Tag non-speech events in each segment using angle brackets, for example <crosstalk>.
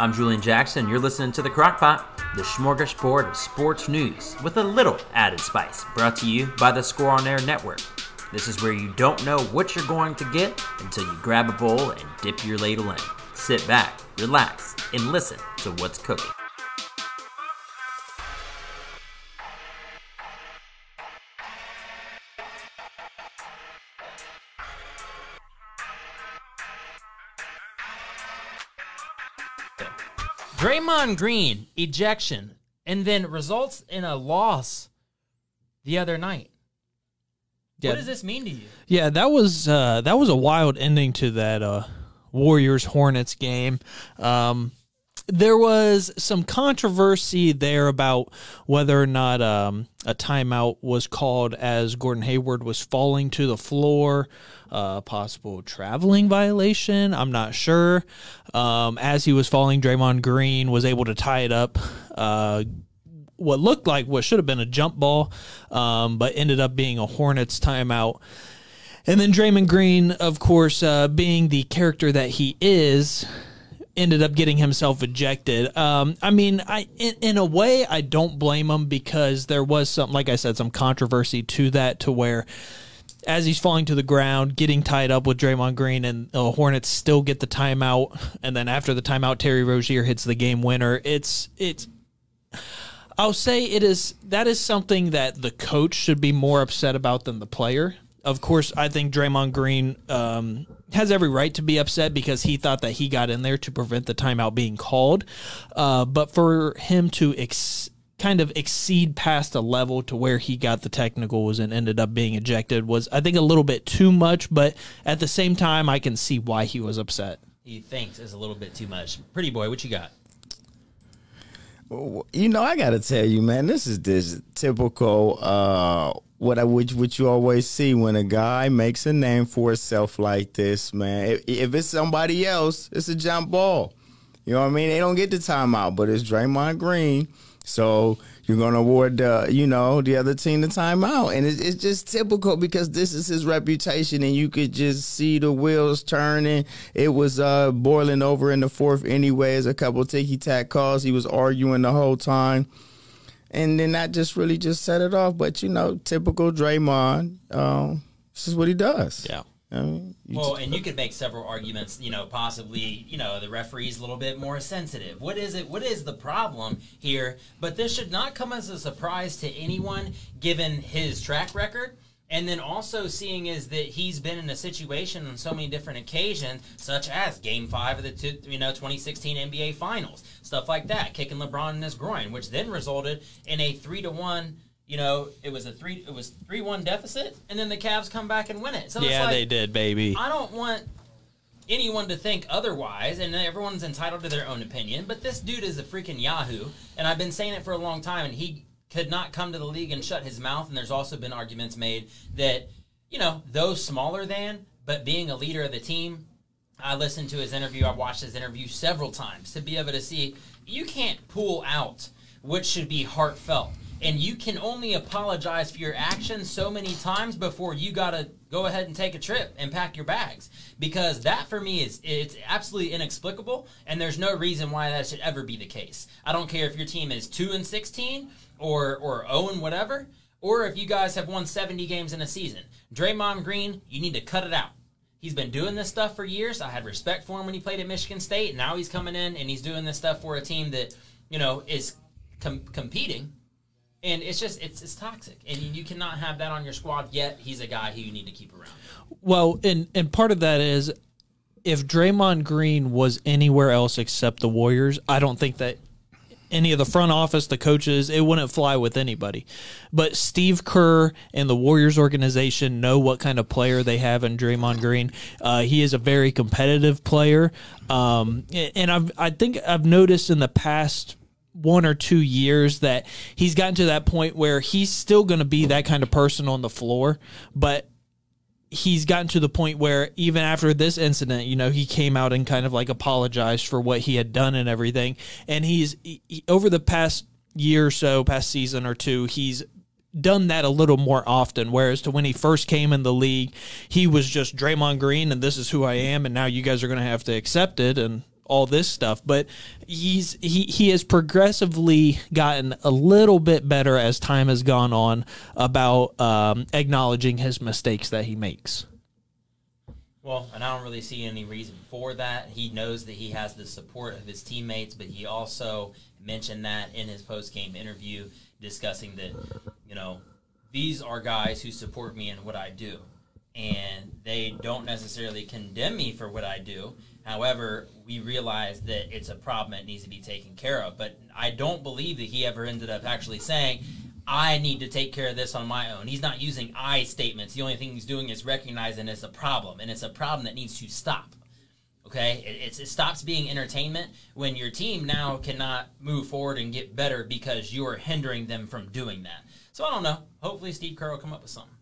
I'm Julian Jackson. You're listening to The Crockpot, the smorgasbord of sports news with a little added spice, brought to you by the Score on Air Network. This is where you don't know what you're going to get until you grab a bowl and dip your ladle in. Sit back, relax, and listen to what's cooking. Draymond Green ejection and then results in a loss the other night. Yeah. What does this mean to you? Yeah, that was uh, that was a wild ending to that uh, Warriors Hornets game. Um, there was some controversy there about whether or not um, a timeout was called as Gordon Hayward was falling to the floor. Uh, possible traveling violation. I'm not sure. Um, as he was falling, Draymond Green was able to tie it up. Uh, what looked like what should have been a jump ball, um, but ended up being a Hornets timeout. And then Draymond Green, of course, uh, being the character that he is, ended up getting himself ejected. Um, I mean, I in, in a way, I don't blame him because there was some, like I said, some controversy to that, to where as he's falling to the ground, getting tied up with Draymond Green, and the Hornets still get the timeout. And then after the timeout, Terry Rozier hits the game winner. It's it's. I'll say it is that is something that the coach should be more upset about than the player. Of course, I think Draymond Green um, has every right to be upset because he thought that he got in there to prevent the timeout being called. Uh, but for him to ex- kind of exceed past a level to where he got the technicals and ended up being ejected was, I think, a little bit too much. But at the same time, I can see why he was upset. He thinks is a little bit too much. Pretty boy, what you got? You know, I gotta tell you, man, this is this typical uh what I which what you always see when a guy makes a name for himself like this, man. If, if it's somebody else, it's a jump ball. You know what I mean? They don't get the timeout, but it's Draymond Green, so you're gonna award the you know the other team the timeout, and it's, it's just typical because this is his reputation, and you could just see the wheels turning. It was uh boiling over in the fourth, anyways. A couple ticky tack calls. He was arguing the whole time and then that just really just set it off. But you know, typical Draymond, um, this is what he does. Yeah. I mean, Well, just- and you could make several arguments. You know, possibly, you know, the referee's a little bit more sensitive. What is it? What is the problem here? But this should not come as a surprise to anyone, given his track record. And then also seeing is that he's been in a situation on so many different occasions, such as Game Five of the two, you know 2016 NBA Finals, stuff like that, kicking LeBron in his groin, which then resulted in a three to one. You know, it was a three. It was three one deficit, and then the Cavs come back and win it. So Yeah, like, they did, baby. I don't want anyone to think otherwise, and everyone's entitled to their own opinion. But this dude is a freaking Yahoo, and I've been saying it for a long time, and he could not come to the league and shut his mouth. And there's also been arguments made that, you know, those smaller than, but being a leader of the team. I listened to his interview. I've watched his interview several times to be able to see you can't pull out what should be heartfelt. And you can only apologize for your actions so many times before you got to go ahead and take a trip and pack your bags. Because that for me is it's absolutely inexplicable and there's no reason why that should ever be the case. I don't care if your team is 2 and 16 or or 0 and whatever or if you guys have won 70 games in a season. Draymond Green, you need to cut it out. He's been doing this stuff for years. I had respect for him when he played at Michigan State. Now he's coming in and he's doing this stuff for a team that, you know, is com- competing. And it's just, it's, it's toxic. And you cannot have that on your squad yet. He's a guy who you need to keep around. Well, and and part of that is if Draymond Green was anywhere else except the Warriors, I don't think that any of the front office, the coaches, it wouldn't fly with anybody. But Steve Kerr and the Warriors organization know what kind of player they have in Draymond Green. Uh, he is a very competitive player, um, and I've I think I've noticed in the past one or two years that he's gotten to that point where he's still going to be that kind of person on the floor, but he's gotten to the point where even after this incident, you know, he came out and kind of like apologized for what he had done and everything. And he's he, over the past year or so, past season or two, he's done that a little more often. Whereas to when he first came in the league, he was just Draymond Green and this is who I am, and now you guys are going to have to accept it. And all this stuff, but he's he he has progressively gotten a little bit better as time has gone on about um, acknowledging his mistakes that he makes. Well, and I don't really see any reason for that. He knows that he has the support of his teammates, but he also mentioned that in his post game interview, discussing that, you know, these are guys who support me in what I do. And they don't necessarily condemn me for what I do. However, we realize that it's a problem that needs to be taken care of. But I don't believe that he ever ended up actually saying, I need to take care of this on my own. He's not using I statements. The only thing he's doing is recognizing it's a problem, and it's a problem that needs to stop. Okay, it, it, stops being entertainment when your team now cannot move forward and get better because you are hindering them from doing that. So I don't know. Hopefully, Steve Kerr will come up with something.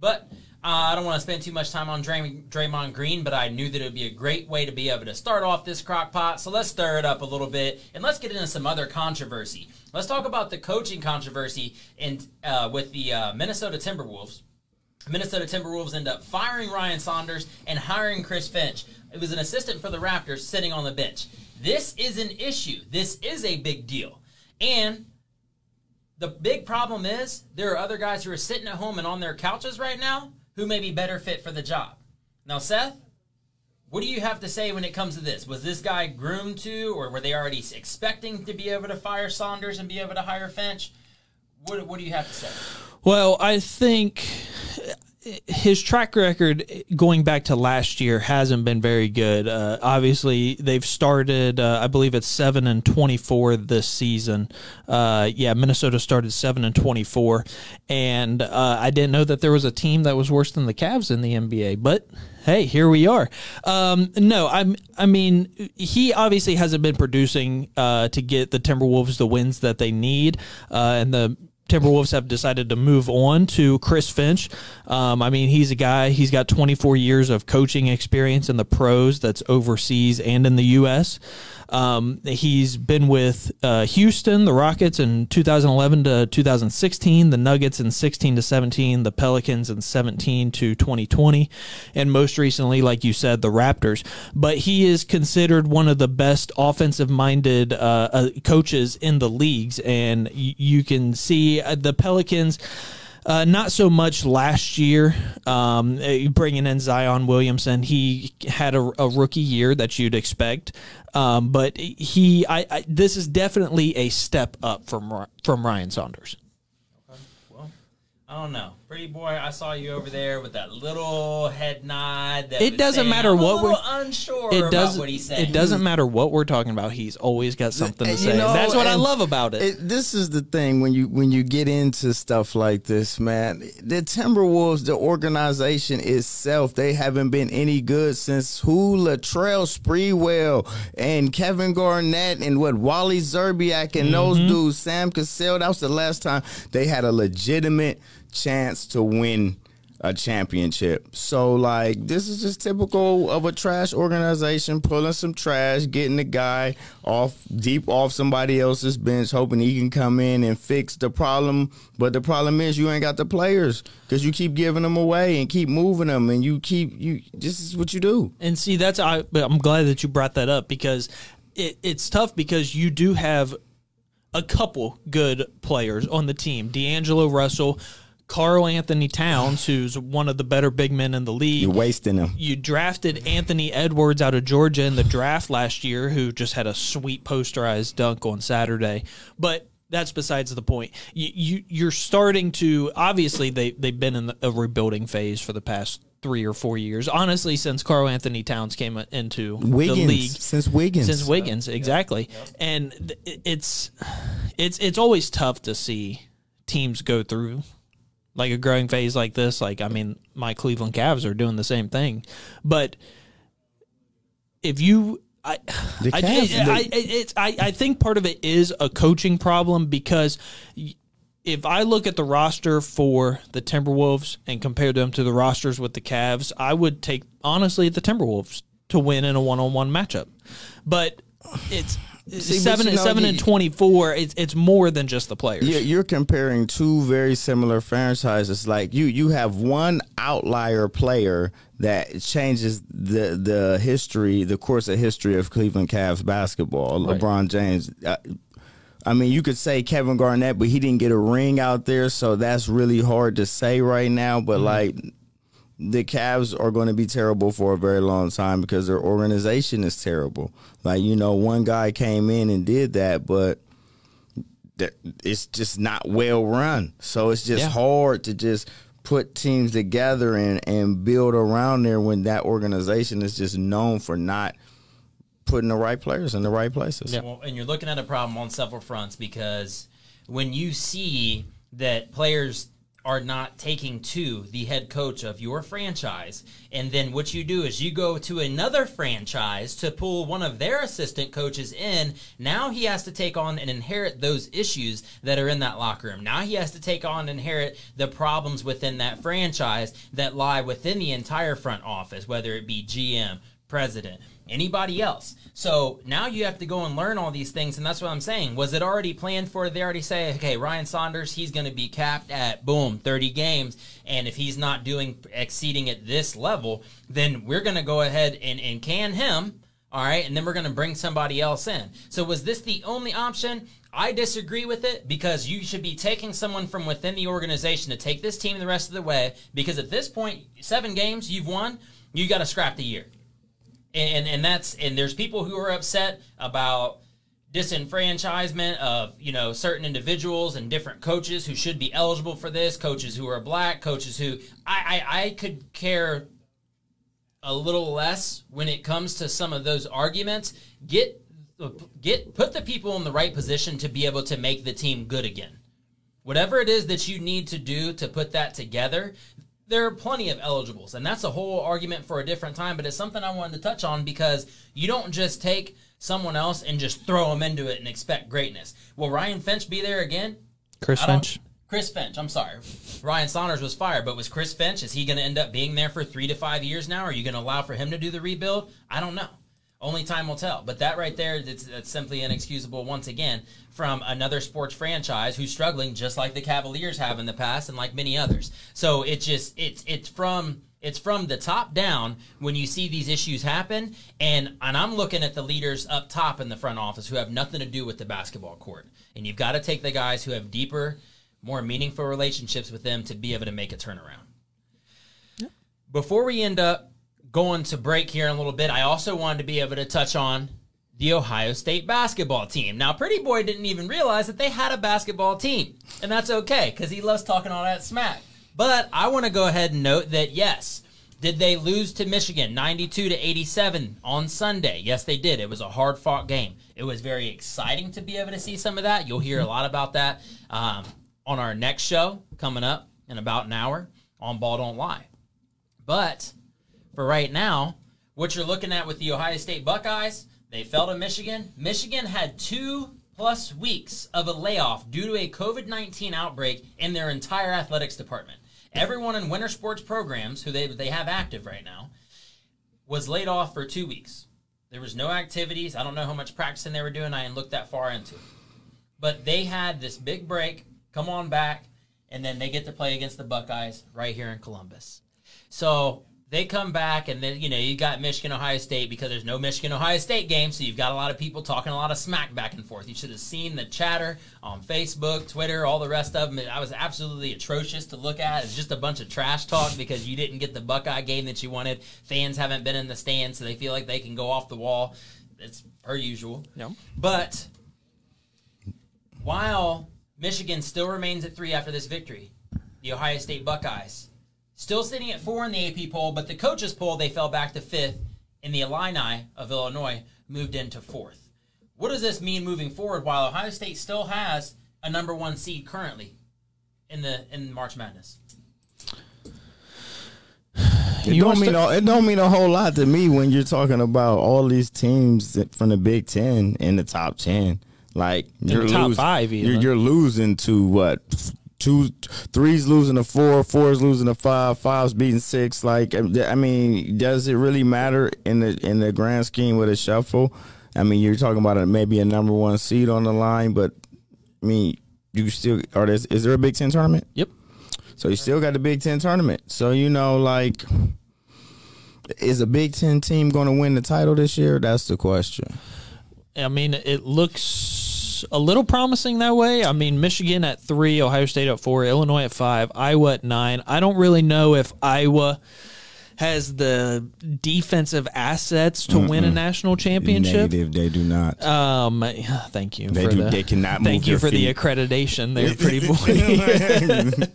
But uh, I don't want to spend too much time on Dray- Draymond Green, but I knew that it would be a great way to be able to start off this crock pot. So let's stir it up a little bit and let's get into some other controversy. Let's talk about the coaching controversy in, uh, with the uh, Minnesota Timberwolves. Minnesota Timberwolves end up firing Ryan Saunders and hiring Chris Finch. It was an assistant for the Raptors sitting on the bench. This is an issue. This is a big deal. And the big problem is there are other guys who are sitting at home and on their couches right now who may be better fit for the job. Now, Seth, what do you have to say when it comes to this? Was this guy groomed to, or were they already expecting to be able to fire Saunders and be able to hire Finch? What, what do you have to say? Well, I think his track record going back to last year hasn't been very good. Uh, obviously, they've started, uh, I believe it's seven and twenty four this season. Uh, yeah, Minnesota started seven and twenty four, and uh, I didn't know that there was a team that was worse than the Cavs in the NBA. But hey, here we are. Um, no, I'm. I mean, he obviously hasn't been producing uh, to get the Timberwolves the wins that they need, uh, and the Timberwolves have decided to move on to Chris Finch. Um, I mean, he's a guy, he's got 24 years of coaching experience in the pros that's overseas and in the U.S. Um, he's been with uh, Houston, the Rockets in 2011 to 2016, the Nuggets in 16 to 17, the Pelicans in 17 to 2020, and most recently, like you said, the Raptors. But he is considered one of the best offensive minded uh, uh, coaches in the leagues, and you can see uh, the Pelicans. Uh, not so much last year. Um, eh, bringing in Zion Williamson, he had a, a rookie year that you'd expect, um, but he, I, I, this is definitely a step up from from Ryan Saunders. Okay. Well, I don't know. Pretty boy, I saw you over there with that little head nod. That it doesn't saying, matter what we're unsure it does, what he's saying. It doesn't matter what we're talking about. He's always got something to say. know, That's what I love about it. it. This is the thing when you when you get into stuff like this, man. The Timberwolves, the organization itself, they haven't been any good since who Latrell Sprewell and Kevin Garnett and what Wally Szczerbiak and mm-hmm. those dudes, Sam Cassell. That was the last time they had a legitimate chance to win a championship. So like this is just typical of a trash organization pulling some trash, getting the guy off deep off somebody else's bench, hoping he can come in and fix the problem. But the problem is you ain't got the players because you keep giving them away and keep moving them, and you keep you. This is what you do. And see, that's I. I'm glad that you brought that up because it, it's tough because you do have a couple good players on the team. D'Angelo Russell Karl-Anthony Towns, who's one of the better big men in the league. You're wasting him. You drafted Anthony Edwards out of Georgia in the draft last year, who just had a sweet posterized dunk on Saturday. But that's besides the point. You, you are starting to obviously they they've been in a rebuilding phase for the past three or four years. Honestly, since Karl-Anthony Towns came into Wiggins, the league, since Wiggins, since Wiggins, exactly. Yep. And it's it's it's always tough to see teams go through like a growing phase like this. Like I mean, my Cleveland Cavs are doing the same thing, but if you I, the Cavs, I, I, it's, I, I think part of it is a coaching problem because if I look at the roster for the Timberwolves and compare them to the rosters with the Cavs, I would take honestly the Timberwolves to win in a one-on-one matchup. But it's See, seven you know, seven you- and twenty four. It's it's more than just the players. Yeah, you're comparing two very similar franchises. Like you, you have one outlier player that changes the the history, the course of history of Cleveland Cavs basketball. LeBron James. Uh, I mean, you could say Kevin Garnett, but he didn't get a ring out there, so that's really hard to say right now. But like, the Cavs are going to be terrible for a very long time because their organization is terrible. Like, you know, one guy came in and did that, but it's just not well run. So it's just Yeah. hard to just put teams together and, and build around there when that organization is just known for not putting the right players in the right places. Well, and you're looking at a problem on several fronts because when you see that players are not taking to the head coach of your franchise, and then what you do is you go to another franchise to pull one of their assistant coaches in. Now he has to take on and inherit those issues that are in that locker room. Now he has to take on and inherit the problems within that franchise that lie within the entire front office, whether it be GM, president, anybody else. So now you have to go and learn all these things, and that's what I'm saying. Was it already planned for? They already say, okay, Ryan Saunders, he's going to be capped at boom 30 games, and if he's not doing exceeding at this level, then we're going to go ahead and, and can him. All right, and then we're going to bring somebody else in. So was this the only option? I disagree with it because you should be taking someone from within the organization to take this team the rest of the way. Because at this point, seven games you've won, you got to scrap the year and and that's and there's people who are upset about disenfranchisement of you know certain individuals and different coaches who should be eligible for this coaches who are black coaches who i i, I could care a little less when it comes to some of those arguments. Get get put the people in the right position to be able to make the team good again. Whatever it is that you need to do to put that together there are plenty of eligibles and that's a whole argument for a different time but it's something i wanted to touch on because you don't just take someone else and just throw them into it and expect greatness will ryan finch be there again Chris Finch. Chris Finch, I'm sorry. Ryan Saunders was fired, but was Chris Finch, is he going to end up being there for three to five years now? Are you going to allow for him to do the rebuild? I don't know. Only time will tell. But that right there, that's, that's simply inexcusable once again from another sports franchise who's struggling just like the Cavaliers have in the past and like many others. So it just it's it's from it's from the top down when you see these issues happen and and I'm looking at the leaders up top in the front office who have nothing to do with the basketball court. And you've got to take the guys who have deeper, more meaningful relationships with them to be able to make a turnaround. Before we end up going to break here in a little bit, I also wanted to be able to touch on the Ohio State basketball team. Now, Pretty Boy didn't even realize that they had a basketball team, and that's okay because he loves talking all that smack. But I want to go ahead and note that yes, did they lose to Michigan 92 to 87 on Sunday? Yes, they did. It was a hard fought game. It was very exciting to be able to see some of that. You'll hear a lot about that um, on our next show coming up in about an hour on Ball Don't Lie. But right now, what you're looking at with the Ohio State Buckeyes, they fell to Michigan. Michigan had two plus weeks of a layoff due to a COVID 19 outbreak in their entire athletics department. Everyone in winter sports programs, who they, they have active right now, was laid off for two weeks. There was no activities. I don't know how much practicing they were doing. I didn't look that far into it. But they had this big break, come on back, and then they get to play against the Buckeyes right here in Columbus. So they come back, and then you know you got Michigan, Ohio State because there's no Michigan, Ohio State game, so you've got a lot of people talking a lot of smack back and forth. You should have seen the chatter on Facebook, Twitter, all the rest of them. I was absolutely atrocious to look at. It's just a bunch of trash talk because you didn't get the Buckeye game that you wanted. Fans haven't been in the stands, so they feel like they can go off the wall. It's per usual. Yep. But while Michigan still remains at three after this victory, the Ohio State Buckeyes still sitting at four in the AP poll, but the coaches poll they fell back to fifth, and the Illini of Illinois moved into fourth. What does this mean moving forward? While Ohio State still has a number one seed currently in the in March Madness. <sighs> It You don't wanna mean a, it don't mean a whole lot to me when you're talking about all these teams that- from the Big Ten in the top ten. Like you're the top losing, five even. You're, you're losing to what? Two, three's losing to four, four's losing to five, five's beating six. Like I mean, does it really matter in the in the grand scheme with a shuffle? I mean, you're talking about a, maybe a number one seed on the line, but I mean, you still are. There, is there a Big Ten tournament? Yep. So you still got the Big Ten tournament. So you know, like, is a Big Ten team going to win the title this year? That's the question. I mean, it looks a little promising that way. I mean, Michigan at three, Ohio State at four, Illinois at five, Iowa at nine. I don't really know if Iowa has the defensive assets to win a national championship. Negative, they do not. Um, thank you. They for do- the, they cannot Thank you for the feet. accreditation, there, pretty boy.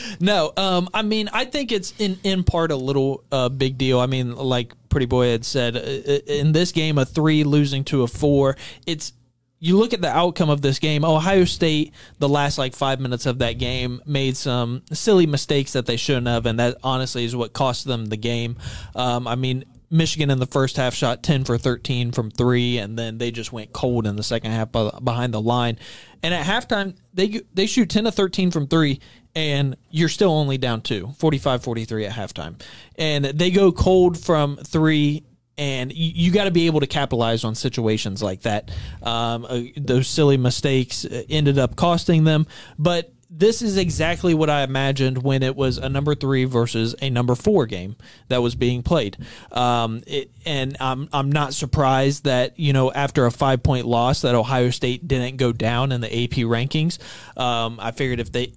<laughs> no, um, I mean, I think it's in in part a little uh, big deal. I mean, like Pretty Boy had said, uh, in this game, a three losing to a four, it's. You look at the outcome of this game. Ohio State, the last like five minutes of that game, made some silly mistakes that they shouldn't have, and that honestly is what cost them the game. Um, I mean, Michigan in the first half shot 10 for 13 from three, and then they just went cold in the second half behind the line. And at halftime, they they shoot 10 to 13 from three, and you're still only down two, 45 43 at halftime. And they go cold from three. And you, you got to be able to capitalize on situations like that. Um, uh, those silly mistakes uh, ended up costing them, but this is exactly what I imagined when it was a number three versus a number four game that was being played. Um, it, and I'm I'm not surprised that you know after a five point loss that Ohio State didn't go down in the AP rankings. Um, I figured if they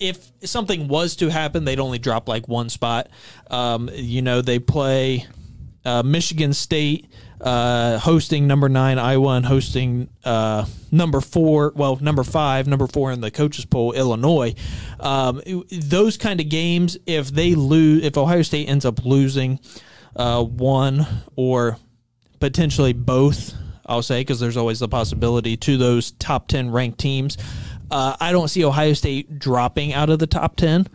if something was to happen, they'd only drop like one spot. Um, you know, they play uh, Michigan State uh, hosting number nine Iowa and hosting uh, number four, well, number five, number four in the coaches poll, Illinois. Um, those kind of games, if they lose, if Ohio State ends up losing uh, one or potentially both, I'll say, because there's always the possibility to those top 10 ranked teams. Uh, I don't see Ohio State dropping out of the top 10.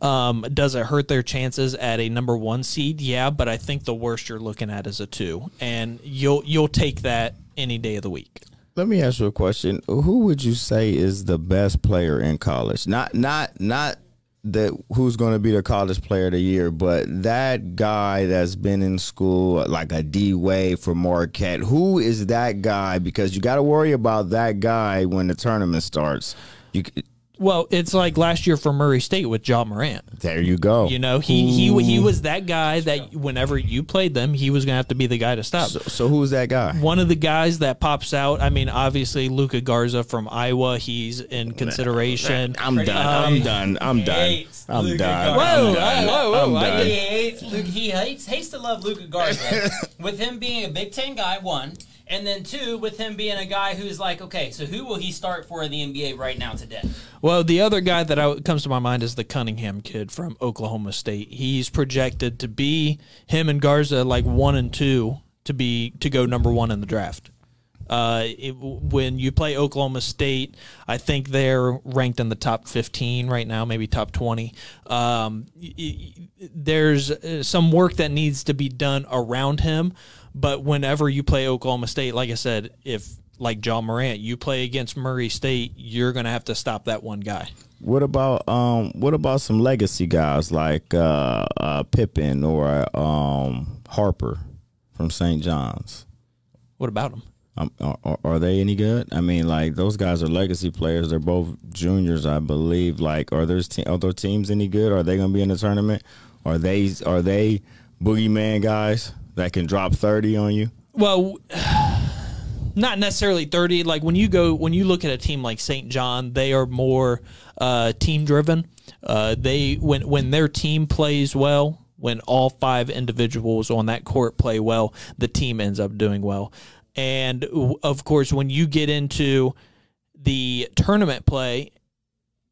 Um, does it hurt their chances at a number one seed? Yeah, but I think the worst you're looking at is a two, and you'll you'll take that any day of the week. Let me ask you a question. Who would you say is the best player in college? Not not not that who's going to be the college player of the year, but that guy that's been in school like a D-Wade for Marquette. Who is that guy? Because you got to worry about that guy when the tournament starts. You Well, it's like last year for Murray State with Ja Morant. there you go. You know, he he he was that guy that whenever you played them, he was gonna have to be the guy to stop. So, so who's that guy? One of the guys that pops out, I mean, obviously Luka Garza from Iowa, he's in consideration. Um, I'm done. I'm done. I'm done. hates I'm done. Garza. I'm Whoa, done. whoa, whoa, I'm done. He hates Luke. He hates hates to love Luka Garza. <laughs> with him being a Big Ten guy, one, and then two, with him being a guy who's like, okay, so who will he start for in the NBA right now today? Well, the other guy that I, comes to my mind is the Cunningham kid from Oklahoma State. He's projected to be him and Garza like one and two to be to go number one in the draft. Uh, it, when you play Oklahoma State, I think they're ranked in the top 15 right now, maybe top 20. Um, y- y- there's uh, some work that needs to be done around him, but whenever you play Oklahoma State, like I said, if like Ja Morant, you play against Murray State, you're going to have to stop that one guy. What about um? What about some legacy guys like uh, uh Pippen or um Harper from St. John's? What about them? Um, are, are- are they any good? I mean, like those guys are legacy players. They're both juniors, I believe. Like, are those te- are those teams any good? Are they going to be in the tournament? Are they are they boogeyman guys that can drop thirty on you? Well, <sighs> not necessarily 30 like when you go when you look at a team like st john they are more uh, team driven uh, they when when their team plays well when all five individuals on that court play well the team ends up doing well. And of course when you get into the tournament play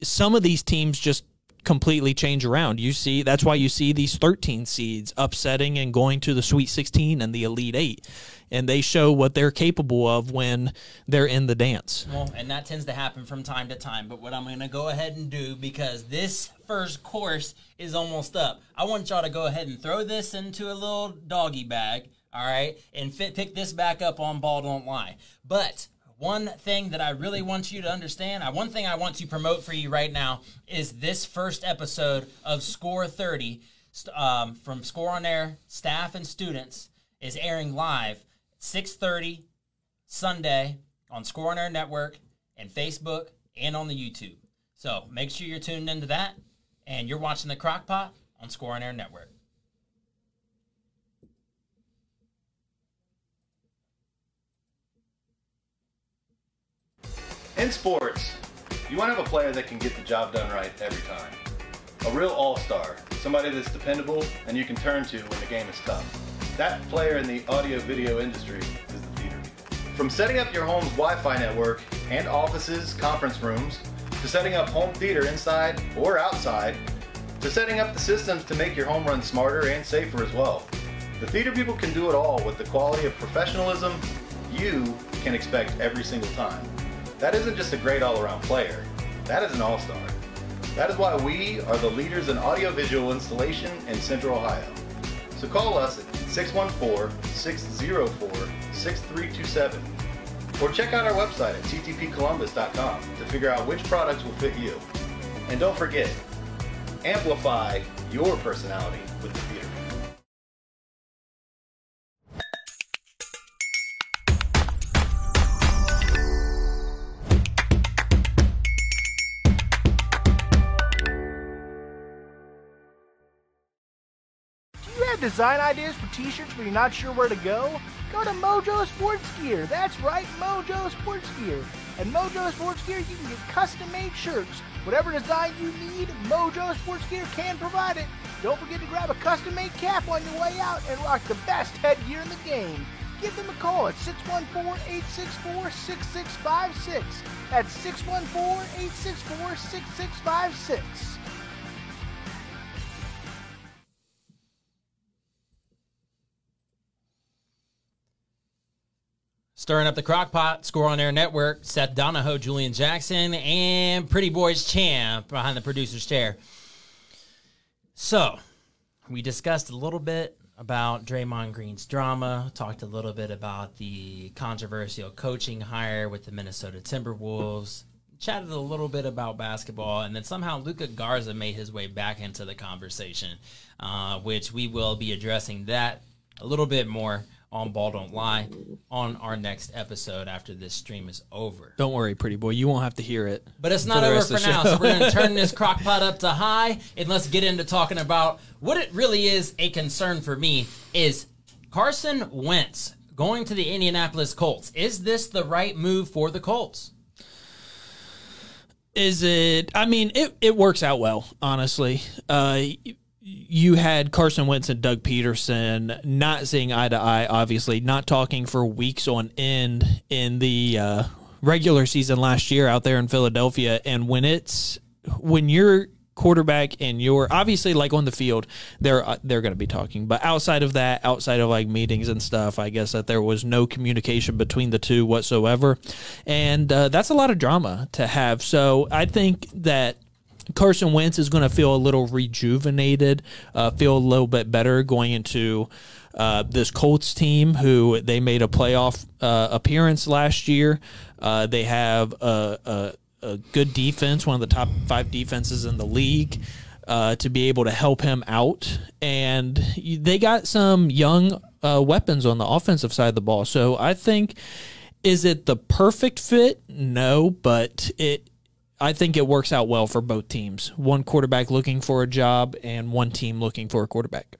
some of these teams just completely change around. You see, that's why you see these 13 seeds upsetting and going to the Sweet 16 and the Elite Eight. And they show what they're capable of when they're in the dance. Well, and that tends to happen from time to time. But what I'm going to go ahead and do, because this first course is almost up, I want y'all to go ahead and throw this into a little doggy bag, all right, and fit, pick this back up on Ball Don't Lie. But one thing that I really want you to understand, I, one thing I want to promote for you right now is this first episode of Score 30 um, from Score on Air staff and students is airing live 6:30 Sunday on Score on Air Network and Facebook and on the YouTube. So make sure you're tuned into that and you're watching the Crockpot on Score on Air Network. In sports, you want to have a player that can get the job done right every time. A real all-star, somebody that's dependable and you can turn to when the game is tough. That player in the audio-video industry is the theater. People. From setting up your home's Wi-Fi network and offices, conference rooms, to setting up home theater inside or outside, to setting up the systems to make your home run smarter and safer as well. The theater people can do it all with the quality of professionalism you can expect every single time. That isn't just a great all-around player. That is an all-star. That is why we are the leaders in audiovisual installation in Central Ohio. So call us at 614-604-6327 or check out our website at ttpcolumbus.com to figure out which products will fit you. And don't forget, amplify your personality with the theater. Have design ideas for t-shirts but you're not sure where to go? Go to Mojo Sports Gear. That's right, Mojo Sports Gear. At Mojo Sports Gear, you can get custom-made shirts. Whatever design you need, Mojo Sports Gear can provide it. Don't forget to grab a custom-made cap on your way out and rock the best headgear in the game. Give them a call at 614-864-6656. That's 614-864-6656. Stirring up the crockpot, Score on Air Network, Seth Donahoe, Julian Jackson, and Pretty Boys Champ behind the producer's chair. So, we discussed a little bit about Draymond Green's drama, talked a little bit about the controversial coaching hire with the Minnesota Timberwolves, chatted a little bit about basketball, and then somehow Luka Garza made his way back into the conversation, uh, which we will be addressing that a little bit more on Ball Don't Lie on our next episode after this stream is over. Don't worry, pretty boy. You won't have to hear it. But it's not over for now, so we're going to turn this <laughs> crock pot up to high and let's get into talking about what it really is a concern for me is Carson Wentz going to the Indianapolis Colts. Is this the right move for the Colts? Is it? I mean, it, it works out well, honestly. Uh, you had Carson Wentz and Doug Pederson not seeing eye to eye, obviously, not talking for weeks on end in the uh, regular season last year out there in Philadelphia. And when it's when you're quarterback and you're obviously like on the field they're uh, they're going to be talking. But outside of that outside of like meetings and stuff i guess that there was no communication between the two whatsoever. And uh, that's a lot of drama to have. So i think that Carson Wentz is going to feel a little rejuvenated, uh, feel a little bit better going into uh, this Colts team, who they made a playoff uh, appearance last year. Uh, they have a, a, a good defense, one of the top five defenses in the league. Uh, to be able to help him out, and they got some young uh, weapons on the offensive side of the ball. So I think, is it the perfect fit? No, but it I think it works out well for both teams. One quarterback looking for a job and one team looking for a quarterback.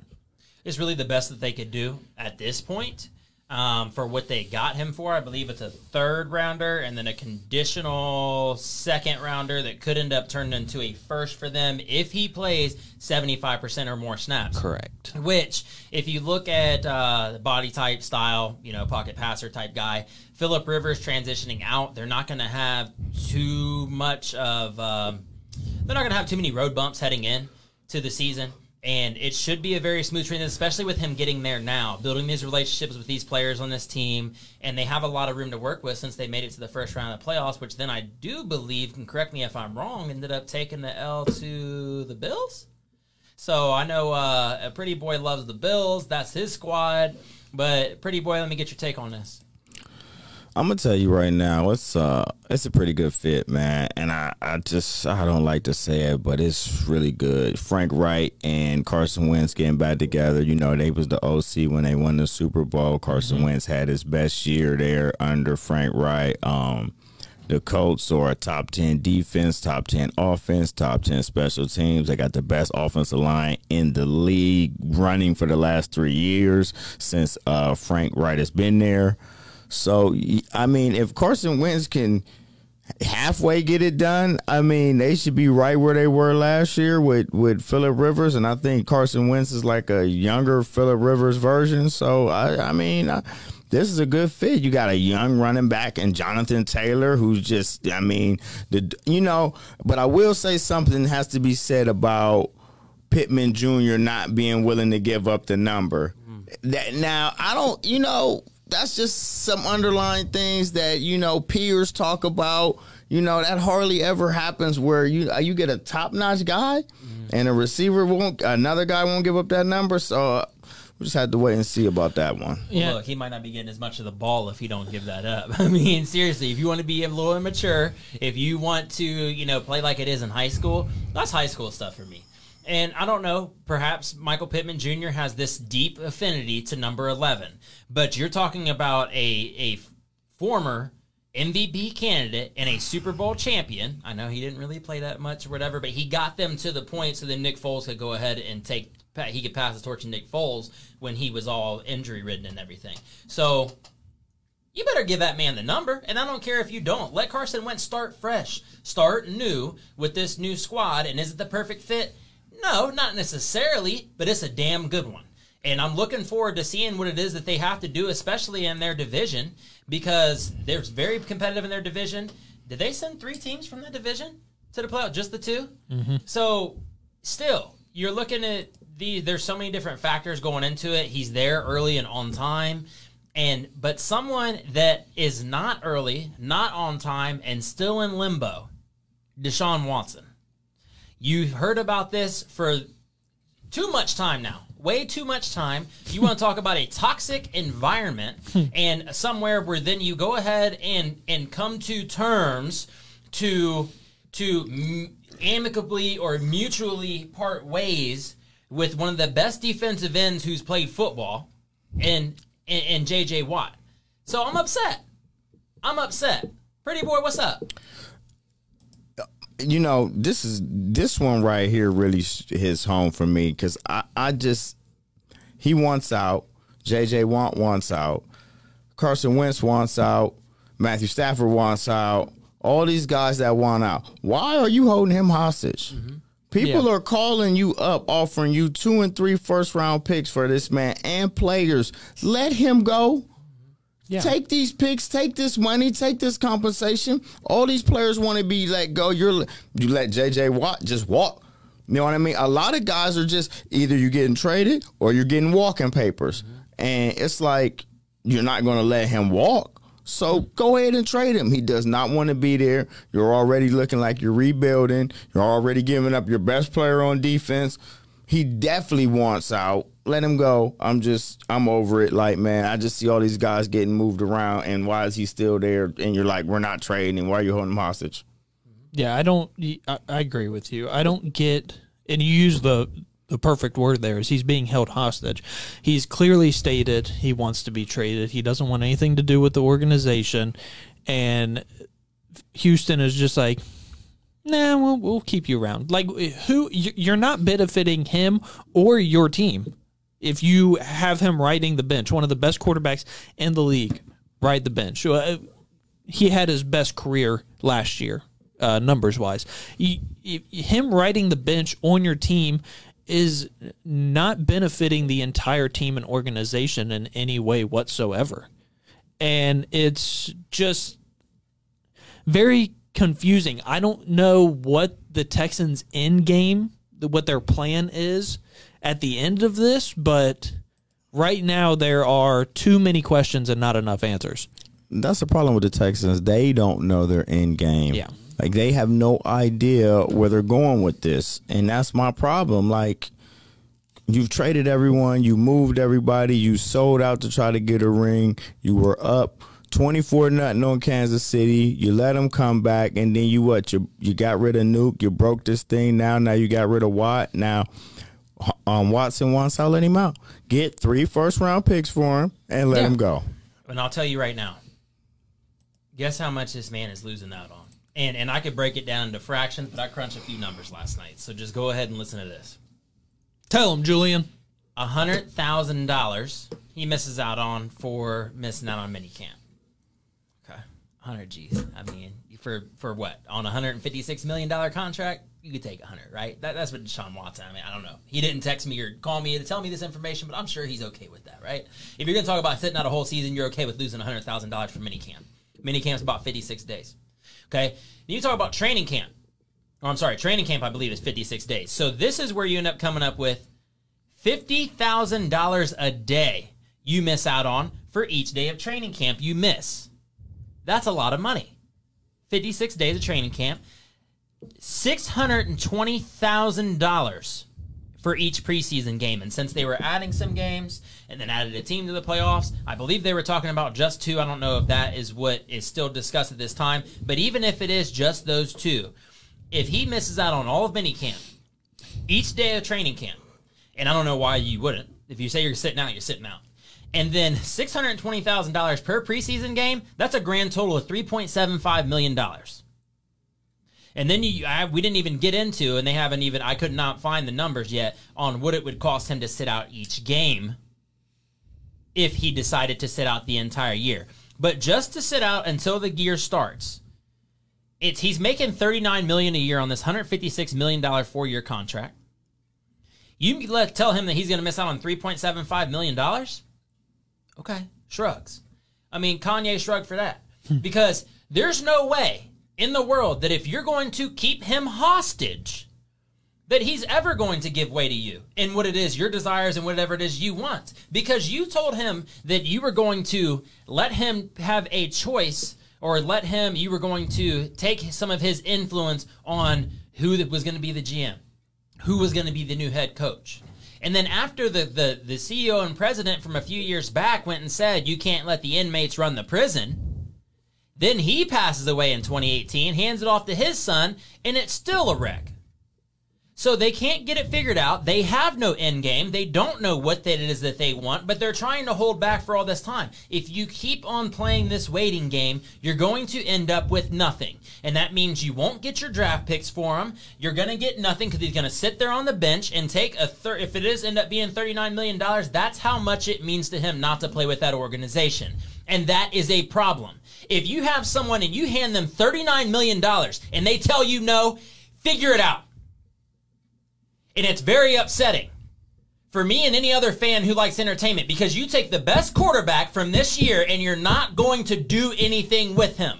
It's really the best that they could do at this point um, for what they got him for. I believe it's a third rounder and then a conditional second rounder that could end up turning into a first for them if he plays 75% or more snaps. Correct. Which, if you look at uh, body type, style, you know, pocket passer type guy, Philip Rivers transitioning out, they're not going to have too much of. Um, they're not going to have too many road bumps heading in to the season. And it should be a very smooth transition, especially with him getting there now, building these relationships with these players on this team. And they have a lot of room to work with since they made it to the first round of the playoffs, which then I do believe, can correct me if I'm wrong, ended up taking the L to the Bills. So I know uh, a pretty boy loves the Bills. That's his squad. But pretty boy, let me get your take on this. I'm gonna tell you right now, it's uh, it's a pretty good fit, man. And I, I just, I don't like to say it, but it's really good. Frank Reich and Carson Wentz getting back together. You know, they was the OC when they won the Super Bowl. Carson mm-hmm. Wentz had his best year there under Frank Reich. Um, the Colts are a top 10 defense, top 10 offense, top 10 special teams. They got the best offensive line in the league running for the last three years since uh, Frank Reich has been there. So I mean, if Carson Wentz can halfway get it done, I mean, they should be right where they were last year with with Philip Rivers, and I think Carson Wentz is like a younger Philip Rivers version. So I, I mean. I, this is a good fit. You got a young running back and Jonathan Taylor, who's just, I mean, the you know. But I will say something has to be said about Pittman Jr. not being willing to give up the number. Mm. That now I don't, you know, that's just some underlying things that you know peers talk about. You know that hardly ever happens where you uh, you get a top notch guy, mm-hmm. and a receiver won't another guy won't give up that number. So uh, we just had to wait and see about that one. Yeah. Look, he might not be getting as much of the ball if he don't give that up. <laughs> I mean, seriously, if you want to be a little immature, if you want to, you know, play like it is in high school, that's high school stuff for me. And I don't know, perhaps Michael Pittman Jr. has this deep affinity to number 11. But you're talking about a, a former MVP candidate and a Super Bowl champion. I know he didn't really play that much or whatever, but he got them to the point so that Nick Foles could go ahead and take he could pass the torch to Nick Foles when he was all injury ridden and everything. So you better give that man the number, and I don't care if you don't. Let Carson Wentz start fresh, start new with this new squad, and is it the perfect fit? No, not necessarily, but it's a damn good one. And I'm looking forward to seeing what it is that they have to do, especially in their division, because they're very competitive in their division. Did they send three teams from that division to the playoff? Just the 2 mm-hmm. So, still, you're looking at the. There's so many different factors going into it. He's there early and on time, and but someone that is not early, not on time, and still in limbo, Deshaun Watson. You've heard about this for too much time now. Way too much time. You want to talk about a toxic environment <laughs> hmm. and somewhere where then you go ahead and and come to terms to to amicably or mutually part ways with one of the best defensive ends who's played football and and, and JJ Watt. So I'm upset. I'm upset. Pretty boy, what's up? You know, this is this one right here really hits home for me because I, I just he wants out. JJ Watt wants out. Carson Wentz wants out. Matthew Stafford wants out. All these guys that want out. Why are you holding him hostage? Mm-hmm. People yeah. are calling you up, offering you two and three first round picks for this man and players. Let him go. Yeah. Take these picks, take this money, take this compensation. All these players want to be let go. You're you let JJ Watt just walk. You know what I mean? A lot of guys are just either you're getting traded or you're getting walking papers. Mm-hmm. And it's like you're not going to let him walk. So go ahead and trade him. He does not want to be there. You're already looking like you're rebuilding. You're already giving up your best player on defense. He definitely wants out let him go. I'm just I'm over it. Like man, I just see all these guys getting moved around, and why is he still there? And you're like, we're not trading. Why are you holding him hostage? Yeah, I don't. I, I agree with you. I don't get. And you use the the perfect word there is he's being held hostage. He's clearly stated he wants to be traded. He doesn't want anything to do with the organization, and Houston is just like, nah, we'll we'll keep you around. Like who you're not benefiting him or your team if you have him riding the bench, one of the best quarterbacks in the league, ride the bench. Uh, he had his best career last year, uh, numbers wise. Him riding the bench on your team is not benefiting the entire team and organization in any way whatsoever. And it's just very confusing. I don't know what the Texans' end game, what their plan is at the end of this, but right now there are too many questions and not enough answers. That's the problem with the Texans. They don't know their end game. Yeah. Like they have no idea where they're going with this. And that's my problem. Like you've traded everyone, you moved everybody, you sold out to try to get a ring, you were up 24 nothing on Kansas City. You let them come back, and then you what? You you got rid of Nuke. You broke this thing. Now now you got rid of Watt. Now um, Watson wants. I'll let him out. Get three first round picks for him and let Yeah. him go. And I'll tell you right now. Guess how much this man is losing out on? And and I could break it down into fractions, but I crunched a few numbers last night. So just go ahead and listen to this. Tell him, Julian. A hundred thousand dollars he misses out on for missing out on minicamp. Okay, hundred G's. I mean, for for what on a hundred and fifty six million dollar contract, you could take a hundred, right? That, that's what Deshaun Watson. I mean, I don't know. He didn't text me or call me to tell me this information, but I'm sure he's okay with that, right? If you're gonna talk about sitting out a whole season, you're okay with losing hundred thousand dollars for minicamp. Minicamp's about fifty six days. Okay, you talk about training camp. Oh, I'm sorry, training camp. I believe is fifty six days. So this is where you end up coming up with $50,000 a day you miss out on for each day of training camp you miss. That's a lot of money. 56 days of training camp, $620,000 for each preseason game. And since they were adding some games and then added a team to the playoffs, I believe they were talking about just two. I don't know if that is what is still discussed at this time, but even if it is just those two, if he misses out on all of minicamp, each day of training camp, and I don't know why you wouldn't. If you say you're sitting out, you're sitting out. And then six hundred twenty thousand dollars per preseason game. That's a grand total of three point seven five million dollars. And then you, I, we didn't even get into, and they haven't even. I could not find the numbers yet on what it would cost him to sit out each game if he decided to sit out the entire year. But just to sit out until the year starts, it's he's making thirty nine million a year on this hundred fifty six million dollar four year contract. You let tell him that he's going to miss out on three point seven five million dollars. Okay, shrugs. I mean, Kanye shrugged for that hmm. because there's no way in the world that if you're going to keep him hostage, that he's ever going to give way to you in what it is your desires and whatever it is you want because you told him that you were going to let him have a choice or let him you were going to take some of his influence on who was going to be the GM who was going to be the new head coach. And then after the, the, the CEO and president from a few years back went and said, you can't let the inmates run the prison, then he passes away in 2018, hands it off to his son, and it's still a wreck. So they can't get it figured out. They have no end game. They don't know what it is that they want, but they're trying to hold back for all this time. If you keep on playing this waiting game, you're going to end up with nothing. And that means you won't get your draft picks for him. You're going to get nothing because he's going to sit there on the bench and take a third. If it is end up being $39 million, that's how much it means to him not to play with that organization. And that is a problem. If you have someone and you hand them $39 million and they tell you no, figure it out. And it's very upsetting for me and any other fan who likes entertainment because you take the best quarterback from this year and you're not going to do anything with him.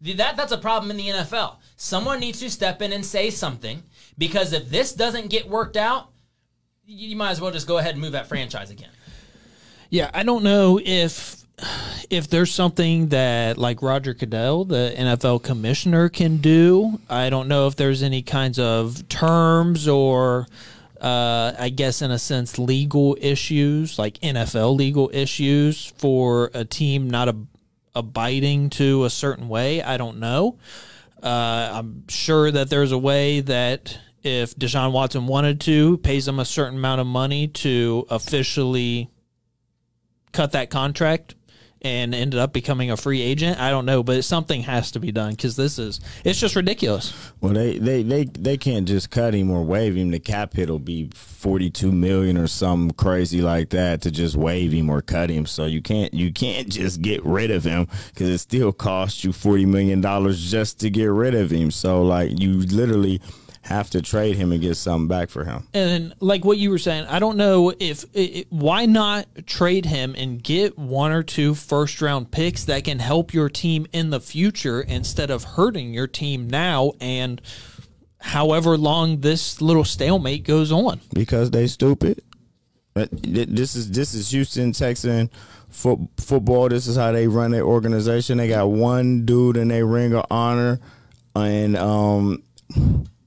That, that's a problem in the NFL. Someone needs to step in and say something because if this doesn't get worked out, you might as well just go ahead and move that franchise again. Yeah, I don't know if if there's something that like Roger Goodell, the NFL commissioner, can do. I don't know if there's any kinds of terms or uh, I guess in a sense legal issues, like NFL legal issues for a team not ab- abiding to a certain way. I don't know. Uh, I'm sure that there's a way that if Deshaun Watson wanted to, pays him a certain amount of money to officially cut that contract and ended up becoming a free agent. I don't know, but something has to be done because this is it's just ridiculous. Well, they, they, they, they can't just cut him or waive him. The cap hit will be forty two million or something crazy like that to just waive him or cut him. So you can't you can't just get rid of him because it still costs you forty million dollars just to get rid of him. So like you literally have to trade him and get something back for him. And like what you were saying, I don't know if it, why not trade him and get one or two first round picks that can help your team in the future instead of hurting your team now and however long this little stalemate goes on. because they stupid. But This is this is Houston Texan fo- football. This is how they run their organization. They got one dude in their ring of honor, and um,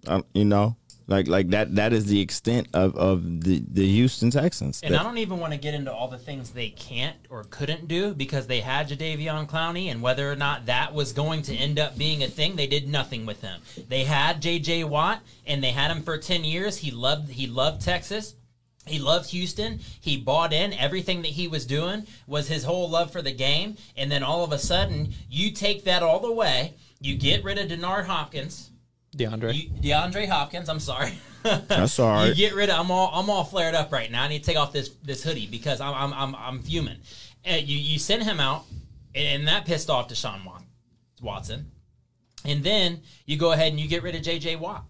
uh, you know Like like that that is the extent of, of the, the Houston Texans. And That- I don't even want to get into all the things they can't or couldn't do because they had Jadeveon Clowney, and whether or not that was going to end up being a thing, they did nothing with him. They had J.J. Watt, and they had him for ten years. He loved he loved Texas. He loved Houston. He bought in. Everything that he was doing was his whole love for the game. And then all of a sudden, you take that all the way. You get rid of Denard Hopkins. DeAndre. You, DeAndre Hopkins. I'm sorry. <laughs> That's all You get rid of. I'm all. I'm all flared up right now. I need to take off this this hoodie because I'm I'm I'm, I'm fuming. And you you send him out, and that pissed off Deshaun Wa- Watson. And then you go ahead and you get rid of J.J. Watt,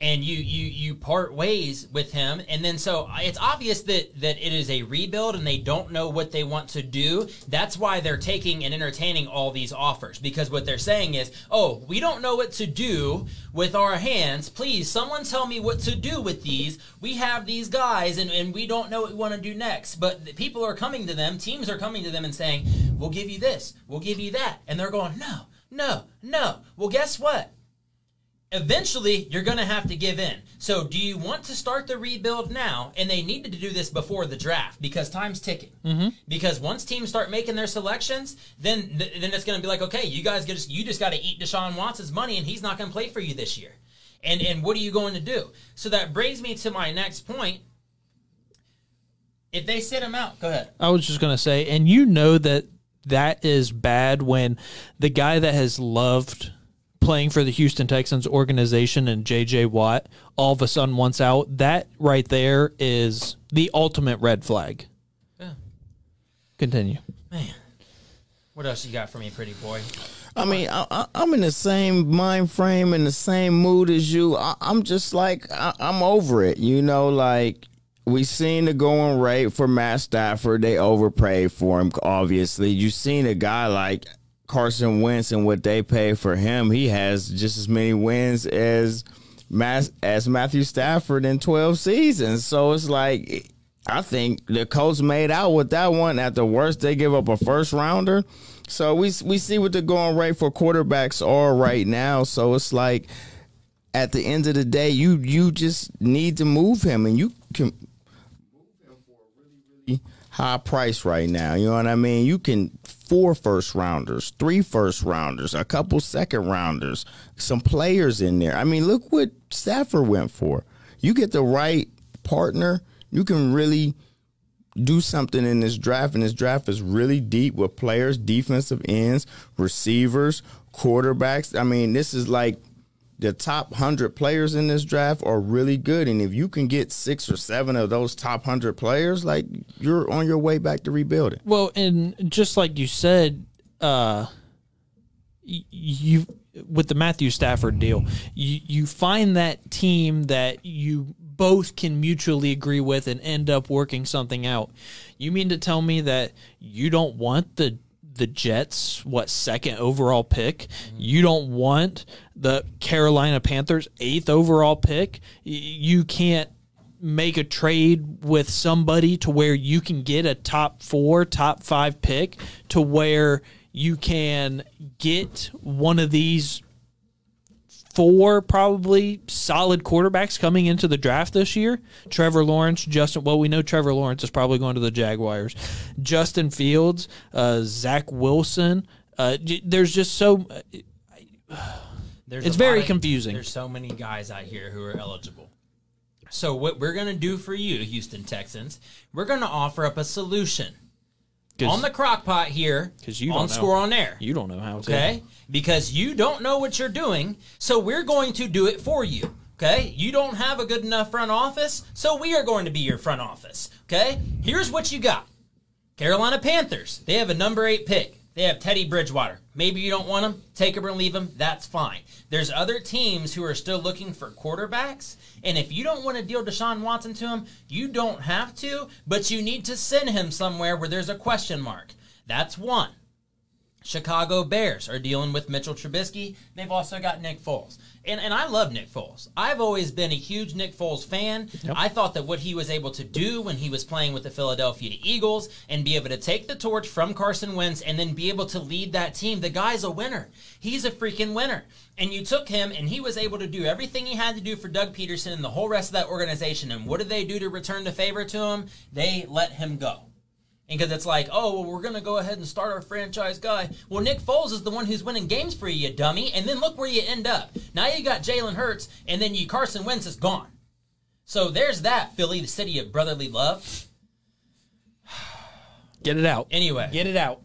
and you you you part ways with him. And then so it's obvious that that it is a rebuild, and they don't know what they want to do. That's why they're taking and entertaining all these offers because what they're saying is, oh, we don't know what to do with our hands. Please, someone tell me what to do with these. We have these guys, and, and we don't know what we want to do next. But people are coming to them, teams are coming to them and saying, we'll give you this, we'll give you that. And they're going, no, no, no. Well, guess what? Eventually, you're going to have to give in. So, do you want to start the rebuild now? And they needed to do this before the draft because time's ticking. Mm-hmm. Because once teams start making their selections, then th- then it's going to be like, okay, you guys just you just got to eat Deshaun Watson's money, and he's not going to play for you this year. And and what are you going to do? So that brings me to my next point. If they sit him out, go ahead. I was just going to say, and you know that that is bad when the guy that has loved playing for the Houston Texans organization and JJ Watt all of a sudden wants out. That right there is the ultimate red flag. Yeah. Continue. Man, what else you got for me, pretty boy? I mean, I, I, I'm in the same mind frame and the same mood as you. I, I'm just like I, I'm over it. You know, like we seen the going rate for Matt Stafford. They overpaid for him. Obviously, you seen a guy like Carson Wentz and what they pay for him. He has just as many wins as as Matthew Stafford in 12 seasons. So it's like. I think the Colts made out with that one. At the worst, they give up a first rounder. So we we see what the going rate for quarterbacks are right now. So it's like at the end of the day, you you just need to move him, and you can move him for a really really high price right now. You know what I mean? You can four first rounders, three first rounders, a couple second rounders, some players in there. I mean, look what Stafford went for. You get the right partner, you can really do something in this draft, and this draft is really deep with players, defensive ends, receivers, quarterbacks. I mean, this is like the top hundred players in this draft are really good, and if you can get six or seven of those top hundred players, like you're on your way back to rebuilding. Well, and just like you said, uh, you with the Matthew Stafford deal, you you find that team that you both can mutually agree with and end up working something out. You mean to tell me that you don't want the the Jets what second overall pick? You don't want the Carolina Panthers eighth overall pick? You can't make a trade with somebody to where you can get a top four, top five pick to where you can get one of these four probably solid quarterbacks coming into the draft this year. Trevor Lawrence, Justin. Well, we know Trevor Lawrence is probably going to the Jaguars. Justin Fields, uh, Zach Wilson. Uh, there's just so There's It's very of- confusing. There's so many guys out here who are eligible. So what we're going to do for you, Houston Texans, we're going to offer up a solution on the crock pot here 'Cause you on don't know. Score on Air. you don't know how to. okay? Because you don't know what you're doing, so we're going to do it for you. Okay? You don't have a good enough front office, so we are going to be your front office. Okay? Here's what you got. Carolina Panthers. They have a number eight pick. They have Teddy Bridgewater. Maybe you don't want him. Take him or leave him. That's fine. There's other teams who are still looking for quarterbacks. And if you don't want to deal Deshaun Watson to him, you don't have to, but you need to send him somewhere where there's a question mark. That's one. Chicago Bears are dealing with Mitchell Trubisky. They've also got Nick Foles. And, and I love Nick Foles. I've always been a huge Nick Foles fan. I thought that what he was able to do when he was playing with the Philadelphia Eagles and be able to take the torch from Carson Wentz and then be able to lead that team, the guy's a winner. He's a freaking winner. And you took him and he was able to do everything he had to do for Doug Pederson and the whole rest of that organization. And what did they do to return the favor to him? They let him go. And because it's like, oh, well, we're going to go ahead and start our franchise guy. Well, Nick Foles is the one who's winning games for you, you dummy. And then look where you end up. Now you got Jalen Hurts, and then you Carson Wentz is gone. So there's that, Philly, the city of brotherly love. <sighs> Get it out. Anyway, Get it out.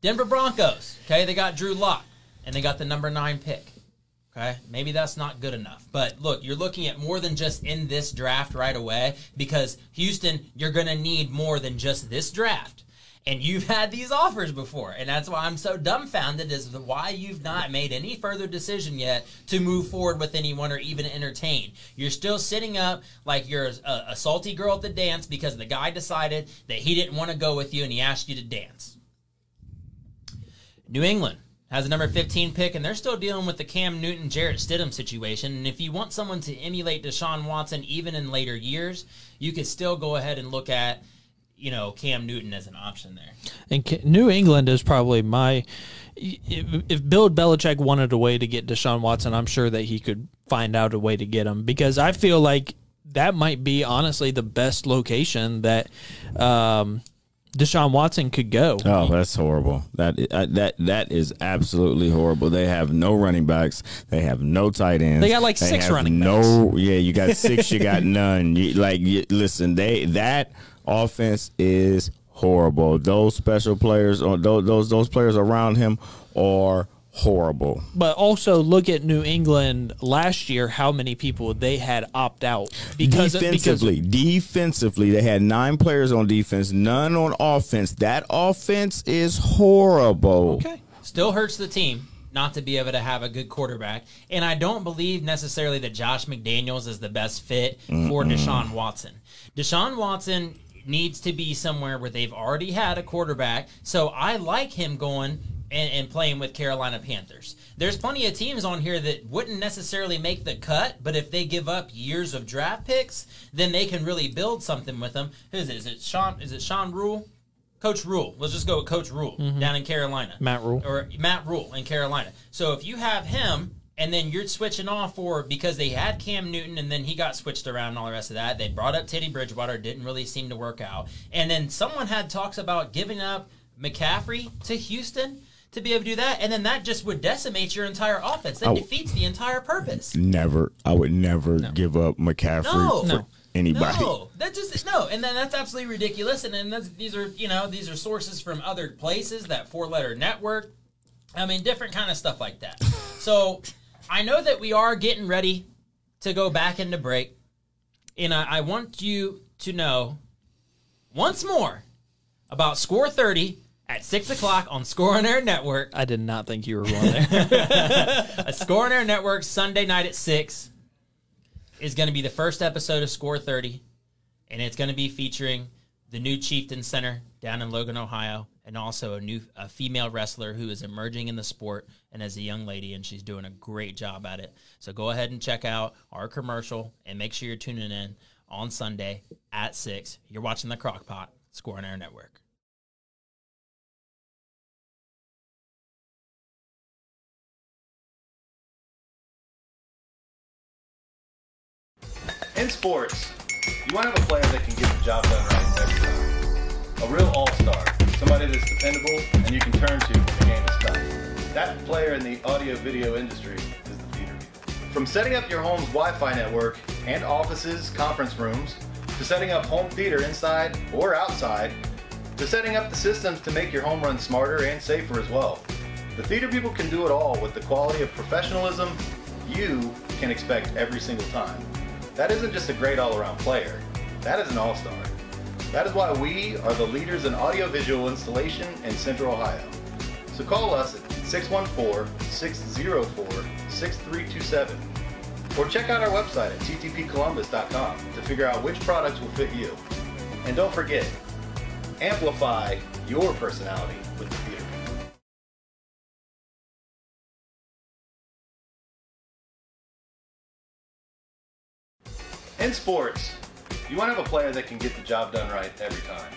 Denver Broncos. Okay, they got Drew Lock, and they got the number nine pick. Okay, maybe that's not good enough. But look, you're looking at more than just in this draft right away because Houston, you're going to need more than just this draft. And you've had these offers before, and that's why I'm so dumbfounded to why you've not made any further decision yet to move forward with anyone or even entertain. You're still sitting up like you're a, a salty girl at the dance because the guy decided that he didn't want to go with you and he asked you to dance. New England has a number 15 pick, and they're still dealing with the Cam Newton, Jarrett Stidham situation. And if you want someone to emulate Deshaun Watson even in later years, you could still go ahead and look at, you know, Cam Newton as an option there. And New England is probably my. If, Bill Belichick wanted a way to get Deshaun Watson, I'm sure that he could find out a way to get him because I feel like that might be honestly the best location that um, Deshaun Watson could go. Oh, that's horrible. That uh, that that is absolutely horrible. They have no running backs. They have no tight ends. They got, like, six have running No, yeah, you got <laughs> six. you got none. You, like, you, listen, they that offense is horrible. Those special players, or those those those players around him are horrible. But also look at New England last year. How many people they had opt out because defensively, defensively, they had nine players on defense, none on offense. That offense is horrible. Okay. Still hurts the team not to be able to have a good quarterback. And I don't believe necessarily that Josh McDaniels is the best fit for Deshaun Watson. Deshaun Watson needs to be somewhere where they've already had a quarterback. So I like him going and, and playing with Carolina Panthers. There's plenty of teams on here that wouldn't necessarily make the cut, but if they give up years of draft picks, then they can really build something with them. Who is it? Is it Sean? Is it Sean Rhule? Coach Rhule. Let's just go with Coach Rhule mm-hmm. down in Carolina. Matt Rhule. Or Matt Rhule in Carolina. So if you have him and then you're switching off for because they had Cam Newton and then he got switched around and all the rest of that. They brought up Teddy Bridgewater, didn't really seem to work out. And then someone had talks about giving up McCaffrey to Houston to be able to do that, and then that just would decimate your entire offense. That Oh. defeats the entire purpose. Never, I would never give up McCaffrey No. for No. anybody. No, that just no, and then that's absolutely ridiculous. And then these are you know these are sources from other places. That four letter network. I mean, different kind of stuff like that. <laughs> So I know that we are getting ready to go back into break, and I, I want you to know once more about Score Thirty at six o'clock on Score on Air Network. I did not think you were going there. <laughs> A Score on Air Network Sunday night at six is going to be the first episode of Score 30, and it's going to be featuring the new Chieftain Center down in Logan, Ohio, and also a new a female wrestler who is emerging in the sport and as a young lady, and she's doing a great job at it. So go ahead and check out our commercial and make sure you're tuning in on Sunday at six. You're watching the Crockpot Score on Air Network. In sports, you want to have a player that can get the job done right every time. A real all-star, somebody that's dependable and you can turn to when the game is tough. That player in the audio-video industry is the theater people. From setting up your home's Wi-Fi network and offices, conference rooms, to setting up home theater inside or outside, to setting up the systems to make your home run smarter and safer as well. The theater people can do it all with the quality of professionalism you can expect every single time. That isn't just a great all-around player. That is an all-star. That is why we are the leaders in audiovisual installation in Central Ohio. So call us at 614-604-6327 or check out our website at ttpcolumbus.com to figure out which products will fit you. And don't forget, amplify your personality with In sports, you want to have a player that can get the job done right every time.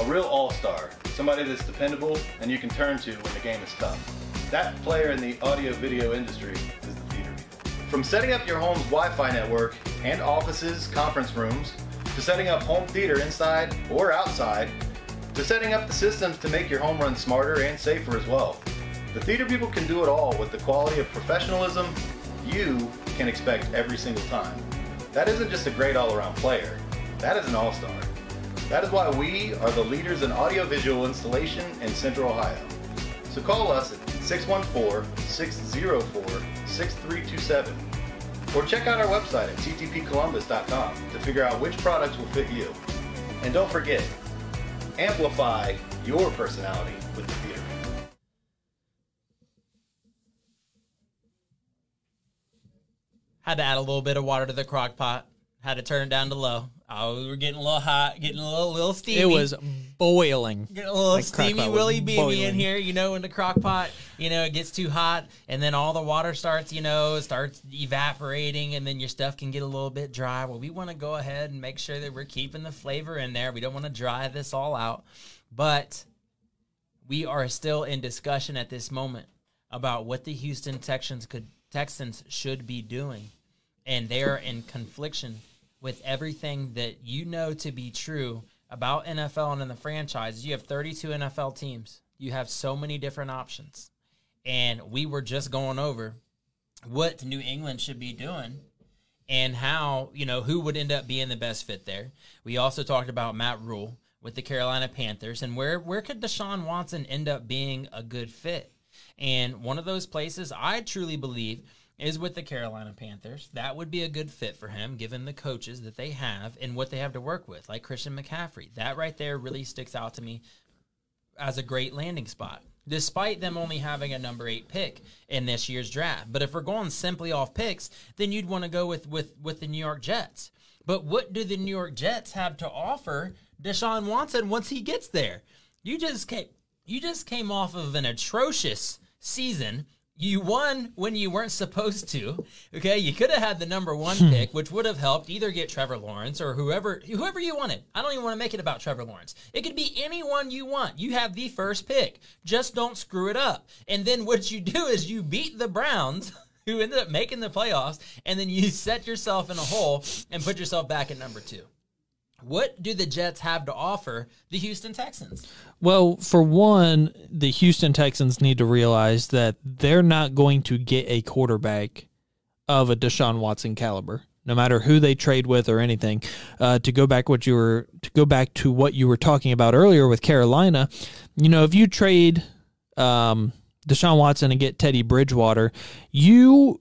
A real all-star, somebody that's dependable and you can turn to when the game is tough. That player in the audio-video industry is the theater people. From setting up your home's Wi-Fi network and offices, conference rooms, to setting up home theater inside or outside, to setting up the systems to make your home run smarter and safer as well. The theater people can do it all with the quality of professionalism you can expect every single time. That isn't just a great all-around player. That is an all-star. That is why we are the leaders in audiovisual installation in Central Ohio. So call us at 614-604-6327 or check out our website at ttpcolumbus.com to figure out which products will fit you. And don't forget, amplify your personality with the theater. Had to add a little bit of water to the crock pot. Had to turn it down to low. Oh, we were getting a little hot, getting a little, little steamy. It was boiling. Getting a little Like steamy willy beamy in here, you know, in the crock pot. You know, it gets too hot, and then all the water starts, you know, starts evaporating, and then your stuff can get a little bit dry. Well, we want to go ahead and make sure that we're keeping the flavor in there. We don't want to dry this all out, but we are still in discussion at this moment about what the Houston Texans could Texans should be doing, and they're in confliction with everything that you know to be true about NFL and in the franchise. You have 32 NFL teams. You have so many different options, and we were just going over what New England should be doing and how you know who would end up being the best fit there. We also talked about Matt Rhule with the Carolina Panthers and where where could Deshaun Watson end up being a good fit. And one of those places I truly believe is with the Carolina Panthers. That would be a good fit for him given the coaches that they have and what they have to work with, like Christian McCaffrey. That right there really sticks out to me as a great landing spot, despite them only having a number eight pick in this year's draft. But if we're going simply off picks, then you'd want to go with with with the New York Jets. But what do the New York Jets have to offer Deshaun Watson once he gets there? You just came you just came off of an atrocious season. You won when you weren't supposed to. Okay, you could have had the number one hmm. pick, which would have helped either get Trevor Lawrence or whoever whoever you wanted. I don't even want to make it about Trevor Lawrence. It could be anyone you want. You have the first pick. Just don't screw it up. And then what you do is you beat the Browns, who ended up making the playoffs, and then you set yourself in a hole and put yourself back at number two. What do the Jets have to offer the Houston Texans? Well, for one, the Houston Texans need to realize that they're not going to get a quarterback of a Deshaun Watson caliber, no matter who they trade with or anything. Uh, to go back what you were to go back to what you were talking about earlier with Carolina, you know, if you trade um, Deshaun Watson and get Teddy Bridgewater, you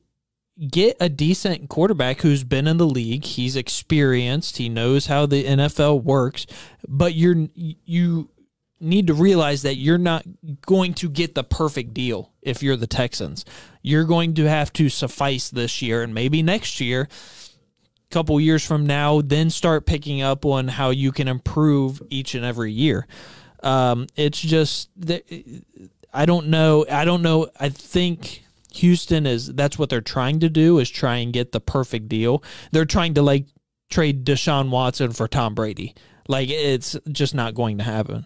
get a decent quarterback who's been in the league. He's experienced. He knows how the NFL works. But you're you need to realize that you're not going to get the perfect deal if you're the Texans. You're going to have to suffice this year and maybe next year, a couple years from now, then start picking up on how you can improve each and every year. Um, it's just that I don't know. I don't know. I think Houston is that's what they're trying to do is try and get the perfect deal. They're trying to like trade Deshaun Watson for Tom Brady. Like it's just not going to happen.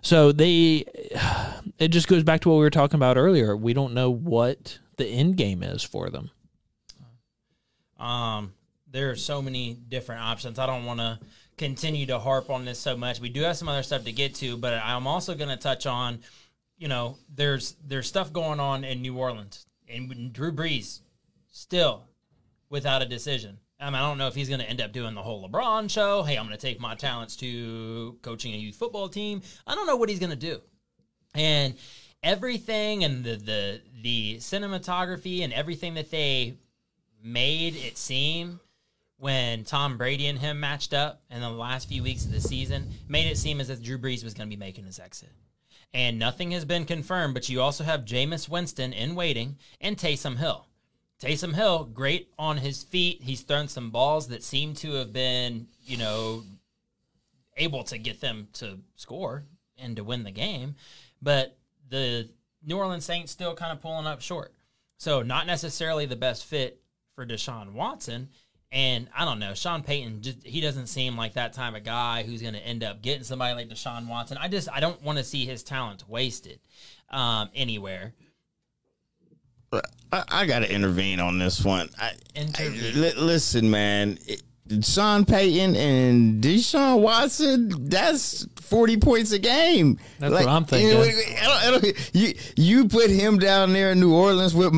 So they <sighs> it just goes back to what we were talking about earlier. We don't know what the end game is for them. Um, there are so many different options. I don't want to continue to harp on this so much. We do have some other stuff to get to, but I'm also going to touch on, you know, there's there's stuff going on in New Orleans and Drew Brees still without a decision. I mean, I don't know if he's going to end up doing the whole LeBron show. Hey, I'm going to take my talents to coaching a youth football team. I don't know what he's going to do. And everything and the the the cinematography and everything that they made it seem when Tom Brady and him matched up in the last few weeks of the season made it seem as if Drew Brees was going to be making his exit. And nothing has been confirmed, but you also have Jameis Winston in waiting and Taysom Hill. Taysom Hill, great on his feet. He's thrown some balls that seem to have been, you know, able to get them to score and to win the game. But the New Orleans Saints still kind of pulling up short. So not necessarily the best fit for Deshaun Watson. And I don't know, Sean Payton, just, he doesn't seem like that type of guy who's going to end up getting somebody like Deshaun Watson. I just, I don't want to see his talent wasted um, anywhere. I, I got to intervene on this one. I, Intervene. I- listen, man. It, Sean Payton and Deshaun Watson, that's 40 points a game. That's what I'm thinking. You, know, I don't- I don't- you, you put him down there in New Orleans with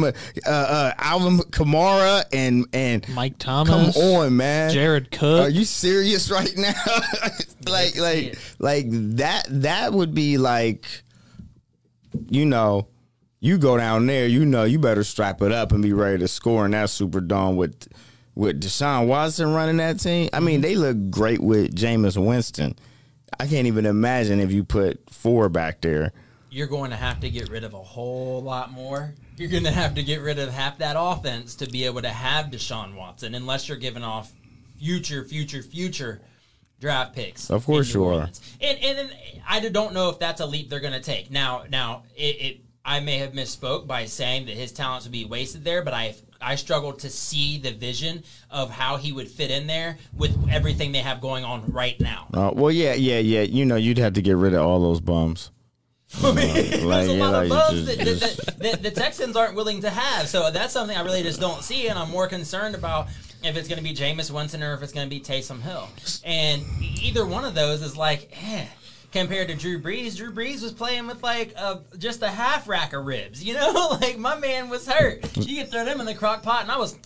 uh, uh, Alvin Kamara and, and Mike Thomas. come on, man. Jared Cook. Are you serious right now? <laughs> like, like, like that. That would be like, you know, you go down there. You know, you better strap it up and be ready to score in that Superdome with with Deshaun Watson running that team. I mean, mm-hmm. they look great with Jameis Winston. I can't even imagine if you put four back there. You're going to have to get rid of a whole lot more. You're going to have to get rid of half that offense to be able to have Deshaun Watson, unless you're giving off future, future, future draft picks. Of course you are. Orleans. And and I don't know if that's a leap they're going to take. Now, now it, it I may have misspoke by saying that his talents would be wasted there, but I I struggled to see the vision of how he would fit in there with everything they have going on right now. Uh, well, yeah, yeah, yeah. You know, you'd have to get rid of all those bums. <laughs> There's like, a yeah, lot of bugs that the Texans aren't willing to have. So that's something I really just don't see, and I'm more concerned about if it's going to be Jameis Winston or if it's going to be Taysom Hill. And either one of those is like, eh. Compared to Drew Brees, Drew Brees was playing with like a, just a half rack of ribs. You know, <laughs> like my man was hurt. You could throw them in the crock pot, and I was,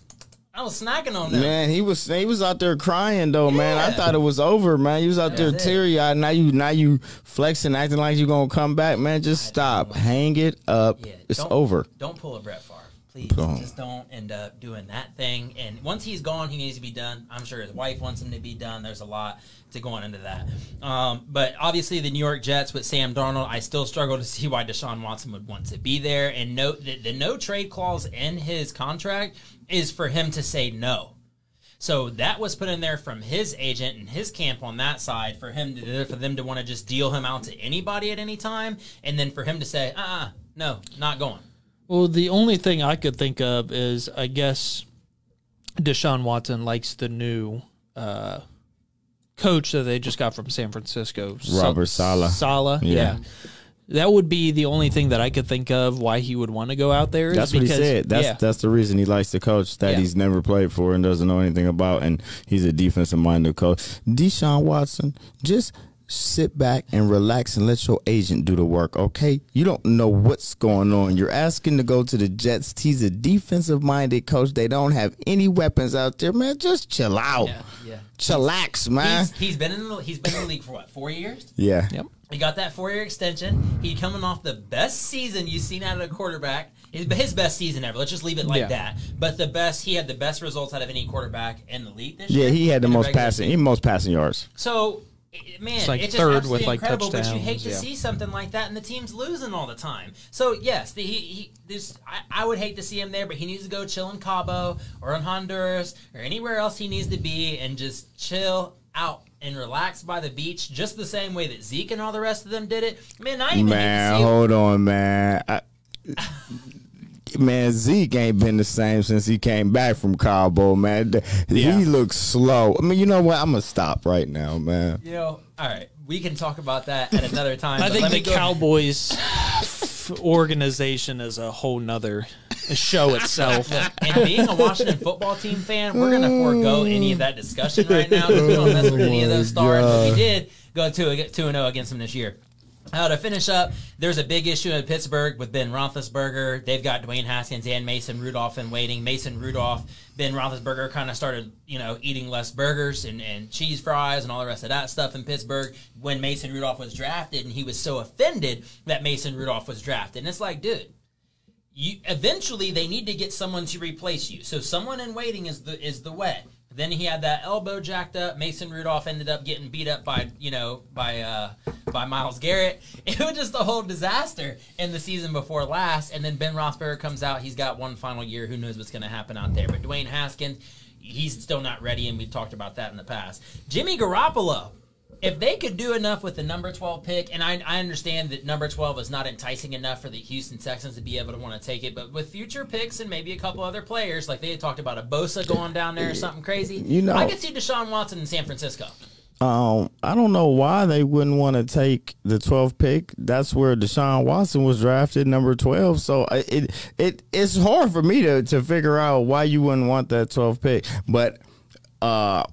I was snacking on them. Man, he was he was out there crying though, man. I thought it was over, man. You was out there That's it. teary eyed. Now you now you flexing, acting like you're gonna come back, man. Just stop, hang it up. Yeah, it's over. Don't pull a Brett Favre. Please, just don't end up doing that thing. And once he's gone, he needs to be done. I'm sure his wife wants him to be done. There's a lot to going into that. Um, but obviously, the New York Jets with Sam Darnold, I still struggle to see why Deshaun Watson would want to be there. And note that the no trade clause in his contract is for him to say no. So that was put in there from his agent and his camp on that side for him to, for them to want to just deal him out to anybody at any time, and then for him to say, uh, uh no, not going. Well, the only thing I could think of is I guess Deshaun Watson likes the new uh, coach that they just got from San Francisco, Robert Saleh. Sala, Yeah. yeah. That would be the only thing that I could think of why he would want to go out there. That's what he said. That's yeah. that's the reason he likes the coach that Yeah. he's never played for and doesn't know anything about, and he's a defensive minded coach. Deshaun Watson, just sit back and relax and let your agent do the work. Okay, you don't know what's going on. You're asking to go to the Jets. He's a defensive minded coach. They don't have any weapons out there, man. Just chill out. Yeah, yeah. Chillax, man. He's, he's been in the he's been in the league for what four years. yeah. Yep. He got that four year extension. He coming off the best season you've seen out of a quarterback. His, his best season ever. Let's just leave it like Yeah. that. But the best he had the best results out of any quarterback in the league this Yeah, year. he had the most passing, season. he most passing yards. So, i- man, It's like it's just third absolutely with, like, incredible, But you hate to yeah. see something like that, and the team's losing all the time. So, yes, the, he, he this I, I would hate to see him there, but he needs to go chill in Cabo or in Honduras or anywhere else he needs to be and just chill out and relax by the beach, just the same way that Zeke and all the rest of them did it. Man, I even hate Man, to see him- hold on, man. I, <laughs> man, Zeke ain't been the same since he came back from Cabo, man. The- Yeah. He looks slow. I mean, you know what? I'm gonna stop right now, man. You know, all right, we can talk about that at another time. I think the me go- Cowboys <sighs> organization is a whole nother show itself. <laughs> And being a Washington football team fan, we're gonna forego any of that discussion right now because we don't mess with any of those <laughs> oh stars. But we did go two two and zero against them this year. Uh, to finish up, there's a big issue in Pittsburgh with Ben Roethlisberger. They've got Dwayne Haskins and Mason Rudolph in waiting. Mason Rudolph, Ben Roethlisberger kind of started, you know, eating less burgers and, and cheese fries and all the rest of that stuff in Pittsburgh when Mason Rudolph was drafted, and he was so offended that Mason Rudolph was drafted. And it's like, dude, you eventually they need to get someone to replace you. So someone in waiting is the is the way. Then he had that elbow jacked up. Mason Rudolph ended up getting beat up by you know by uh, by Myles Garrett. <laughs> It was just a whole disaster in the season before last. And then Ben Roethlisberger comes out. He's got one final year. Who knows what's going to happen out there? But Dwayne Haskins, he's still not ready, and we've talked about that in the past. Jimmy Garoppolo. If they could do enough with the number 12 pick, and I, I understand that number 12 is not enticing enough for the Houston Texans to be able to want to take it, but with future picks and maybe a couple other players, like they had talked about a Bosa going down there or something crazy, You know- I could see Deshaun Watson in San Francisco. Um, I don't know why they wouldn't want to take the 12th pick. That's where Deshaun Watson was drafted, number 12. So I- it it it's hard for me to to figure out why you wouldn't want that 12th pick. But uh,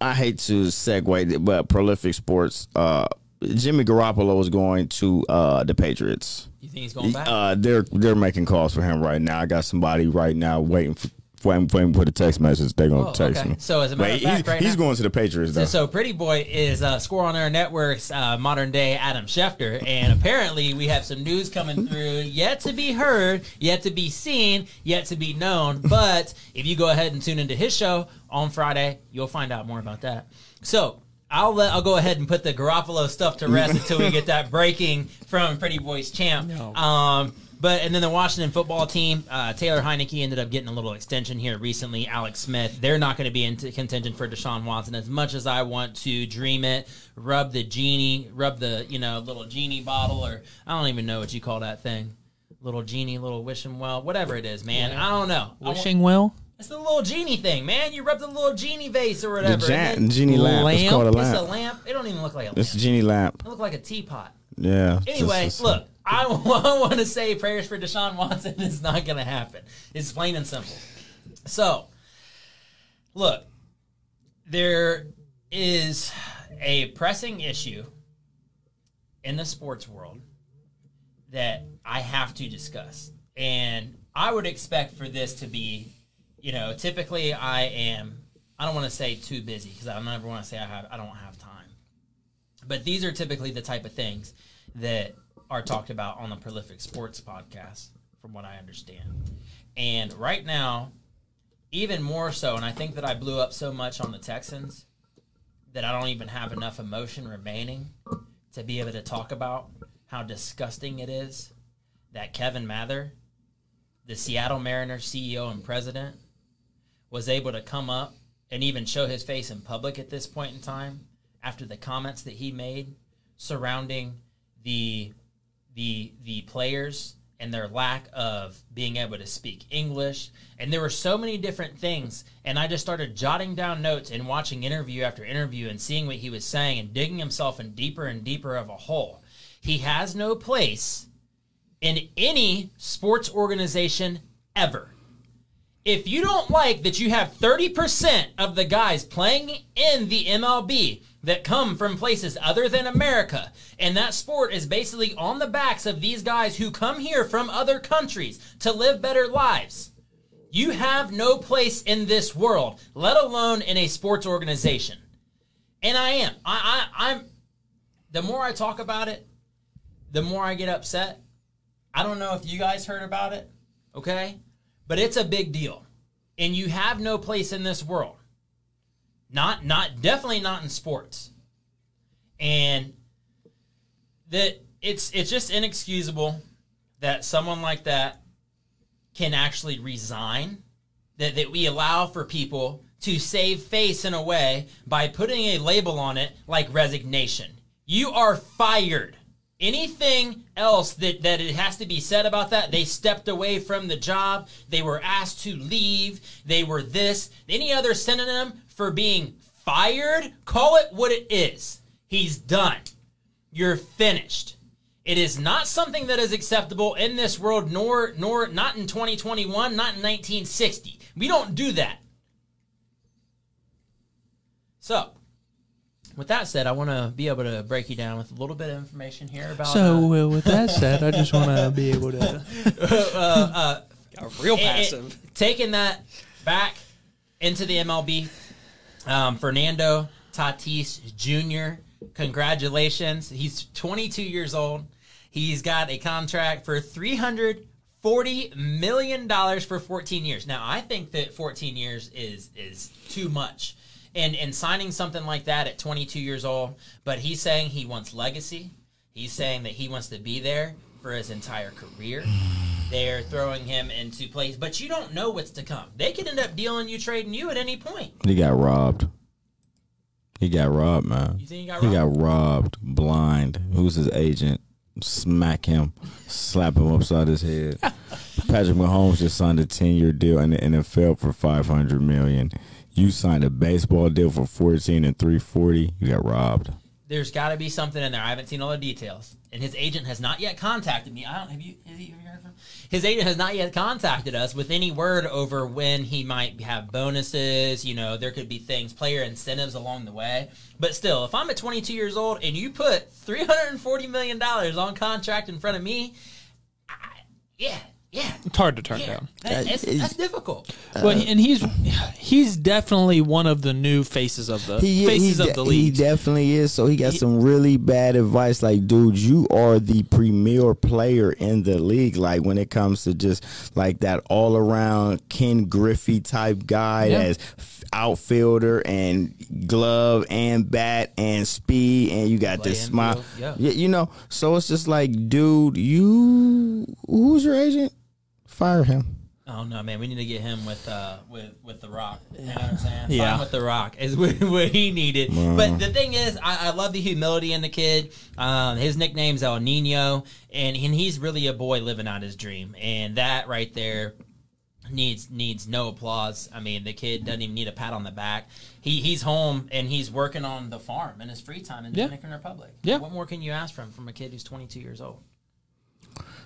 I hate to segue, but prolific sports. Uh, Jimmy Garoppolo is going to uh the Patriots. You think he's going back? Uh, they're they're making calls for him right now. I got somebody right now waiting for. Waiting, waiting for the text message. They're gonna Oh, text okay. me. So as a matter But of fact, he's, right he's now- going to the Patriots though. So Pretty Boy is uh, Score on Air Network's uh, modern day Adam Schefter, and apparently we have some news coming through yet to be heard, yet to be seen, yet to be known. But if you go ahead and tune into his show on Friday, you'll find out more about that. So. I'll let I'll go ahead and put the Garoppolo stuff to rest <laughs> until we get that breaking from Pretty Boy's champ. Um, but and then the Washington football team, uh, Taylor Heinicke ended up getting a little extension here recently. Alex Smith, they're not going to be in contention for Deshaun Watson as much as I want to dream it, rub the genie, rub the you know little genie bottle, or I don't even know what you call that thing, little genie, little wishing well, whatever it is, man. I don't know. I want- Wishing well. it's the little genie thing, man. You rub the little genie vase or whatever. Jan- and genie lamp. It's called a it's lamp. a lamp. It don't even look like a lamp. It's a genie lamp. It look like a teapot. Yeah. Anyway, Just- look, I <laughs> want to say prayers for Deshaun Watson. It's not going to happen. It's plain and simple. So, look, there is a pressing issue in the sports world that I have to discuss. And I would expect for this to be, you know, typically I am, I don't want to say too busy because I never want to say I have, I don't have time. But these are typically the type of things that are talked about on the Prolific Sports podcast, from what I understand. And right now, even more so, and I think that I blew up so much on the Texans that I don't even have enough emotion remaining to be able to talk about how disgusting it is that Kevin Mather, the Seattle Mariners CEO and president, was able to come up and even show his face in public at this point in time after the comments that he made surrounding the the the players and their lack of being able to speak English. And there were so many different things. And I just started jotting down notes and watching interview after interview and seeing what he was saying and digging himself in deeper and deeper of a hole. He has no place in any sports organization ever. If you don't like that you have 30% of the guys playing in the MLB that come from places other than America, and that sport is basically on the backs of these guys who come here from other countries to live better lives, you have no place in this world, let alone in a sports organization. And I am. I, I, I'm. The more I talk about it, the more I get upset. I don't know if you guys heard about it, okay? But it's a big deal. And you have no place in this world. Not not definitely not in sports. And that it's it's just inexcusable that someone like that can actually resign. That that we allow for people to save face in a way by putting a label on it like resignation. You are fired anything else that, that it has to be said about that they stepped away from the job. They were asked to leave. They were this. Any other synonym for being fired? Call it what it is. He's done. You're finished. It is not something that is acceptable in this world nor nor not in 2021 not in 1960 we don't do that. So with that said, I want to be able to break you down with a little bit of information here about. So uh, with that said, I just want to <laughs> be able to uh, <laughs> real it- it- taking that back into the MLB, um, Fernando Tatis Jr. Congratulations, he's 22 years old. He's got a contract for 340 million dollars for 14 years. Now, I think that 14 years is is too much. And and signing something like that at 22 years old, but he's saying he wants legacy. He's saying that he wants to be there for his entire career. <sighs> They're throwing him into place, but you don't know what's to come. They could end up dealing you, trading you at any point. He got robbed. He got robbed, man. You think he got He got robbed, blind. Who's his agent? Smack him, slap him upside his head. <laughs> Patrick Mahomes just signed a ten-year deal in the NFL for five hundred million. You signed a baseball deal for fourteen and three forty. You got robbed. There's got to be something in there. I haven't seen all the details, and his agent has not yet contacted me. I don't have you. Have you, have you heard from? His agent has not yet contacted us with any word over when he might have bonuses. You know, there could be things, player incentives along the way. But still, if I'm at 22 years old and you put 340 million dollars on contract in front of me, I, yeah, yeah, It's hard to turn yeah, down. that- that's, that's difficult. Uh, well, and he's he's definitely one of the new faces of the He, faces he, of de- the he definitely is. So he got some really bad advice. Like, dude, you are the premier player in the league. Like when it comes to just like that all around Ken Griffey type guy Yeah. that's f- outfielder and glove and bat and speed and you got Play this smile. field, yeah. Yeah, you know. So it's just like, dude, you who's your agent? Fire him. Oh no, man! We need to get him with uh with with the Rock. You know what I'm saying? Yeah. Fine with the Rock is <laughs> what, what he needed. But the thing is, I, I love the humility in the kid. Um, his nickname's El Nino, and and he's really a boy living out his dream, and that right there needs needs no applause. I mean, the kid doesn't even need a pat on the back. He he's home and he's working on the farm in his free time in the Yeah. Dominican Republic. Yeah. What more can you ask from from a kid who's 22 years old?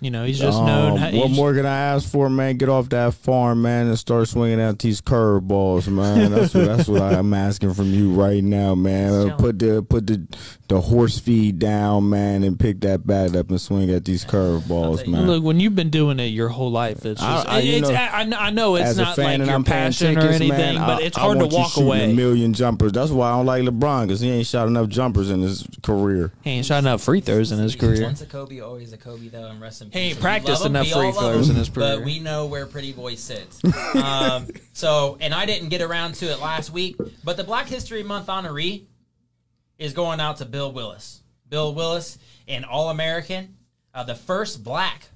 You know, he's just known. Um, how- what he's- more can I ask for, man? Get off that farm, man, and start swinging out these curveballs, man. <laughs> That's what that's what I'm asking from you right now, man. Uh, Put the put the the horse feed down, man, and pick that bat up and swing at these curveballs, man. Look, when you've been doing it your whole life, it's just, I- you it's, know, I, I know- it's As a not fan like and your I'm passion tickets, or anything, man, but it's I hard to want you walk shooting away. A million jumpers. That's why I don't like LeBron because he ain't shot enough jumpers in his career. He ain't shot enough free throws in his career. Once a Kobe, always a Kobe, though, and rest in peace. ain't practiced him. enough free throws him, in his career. But we know where Pretty Boy sits. <laughs> um, so, and I didn't get around to it last week, but the Black History Month honoree is going out to Bill Willis. Bill Willis, an All American, uh, the first black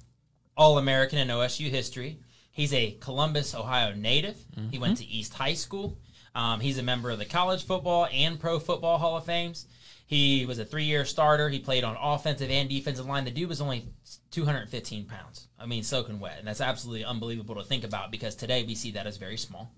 All American in OSU history. He's a Columbus, Ohio native. He went to East High School. Um, he's a member of the College Football and Pro Football Hall of Fames. He was a three year starter. He played on offensive and defensive line. The dude was only 215 pounds. I mean, soaking wet. And that's absolutely unbelievable to think about because today we see that as very small.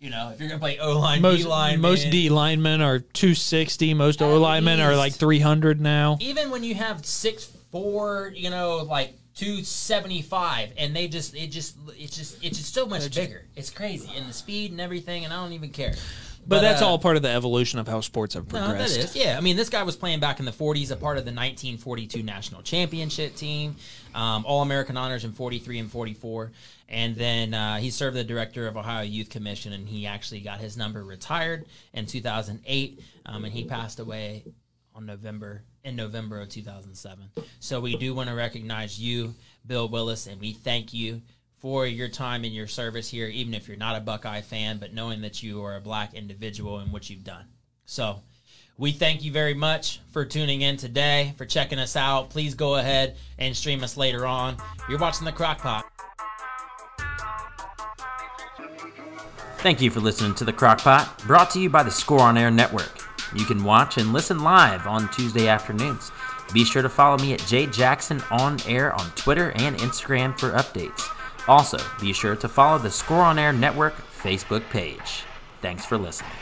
You know, if you're going to play O line, Most D line, most D linemen are 260. Most O linemen are like 300 now. even when you have six four, you know, like two seventy five, and they just it just it's just it's just so much bigger. It's crazy, and the speed and everything, and I don't even care. But, that's uh, all part of the evolution of how sports have No, progressed. that is. Yeah, I mean, this guy was playing back in the 40s, a part of the 1942 national championship team, um, All American honors in 43 and 44. And then uh, he served the director of Ohio Youth Commission, and he actually got his number retired in 2008, um, and he passed away on November in November of 2007. So we do want to recognize you, Bill Willis, and we thank you for your time and your service here, even if you're not a Buckeye fan, but knowing that you are a black individual and what you've done. So we thank you very much for tuning in today, for checking us out. Please go ahead and stream us later on. You're watching the Crockpot. Thank you for listening to The Crockpot, brought to you by the Score on Air Network. You can watch and listen live on Tuesday afternoons. Be sure to follow me at J Jackson on Air on Twitter and Instagram for updates. Also, be sure to follow the Score on Air Network Facebook page. Thanks for listening.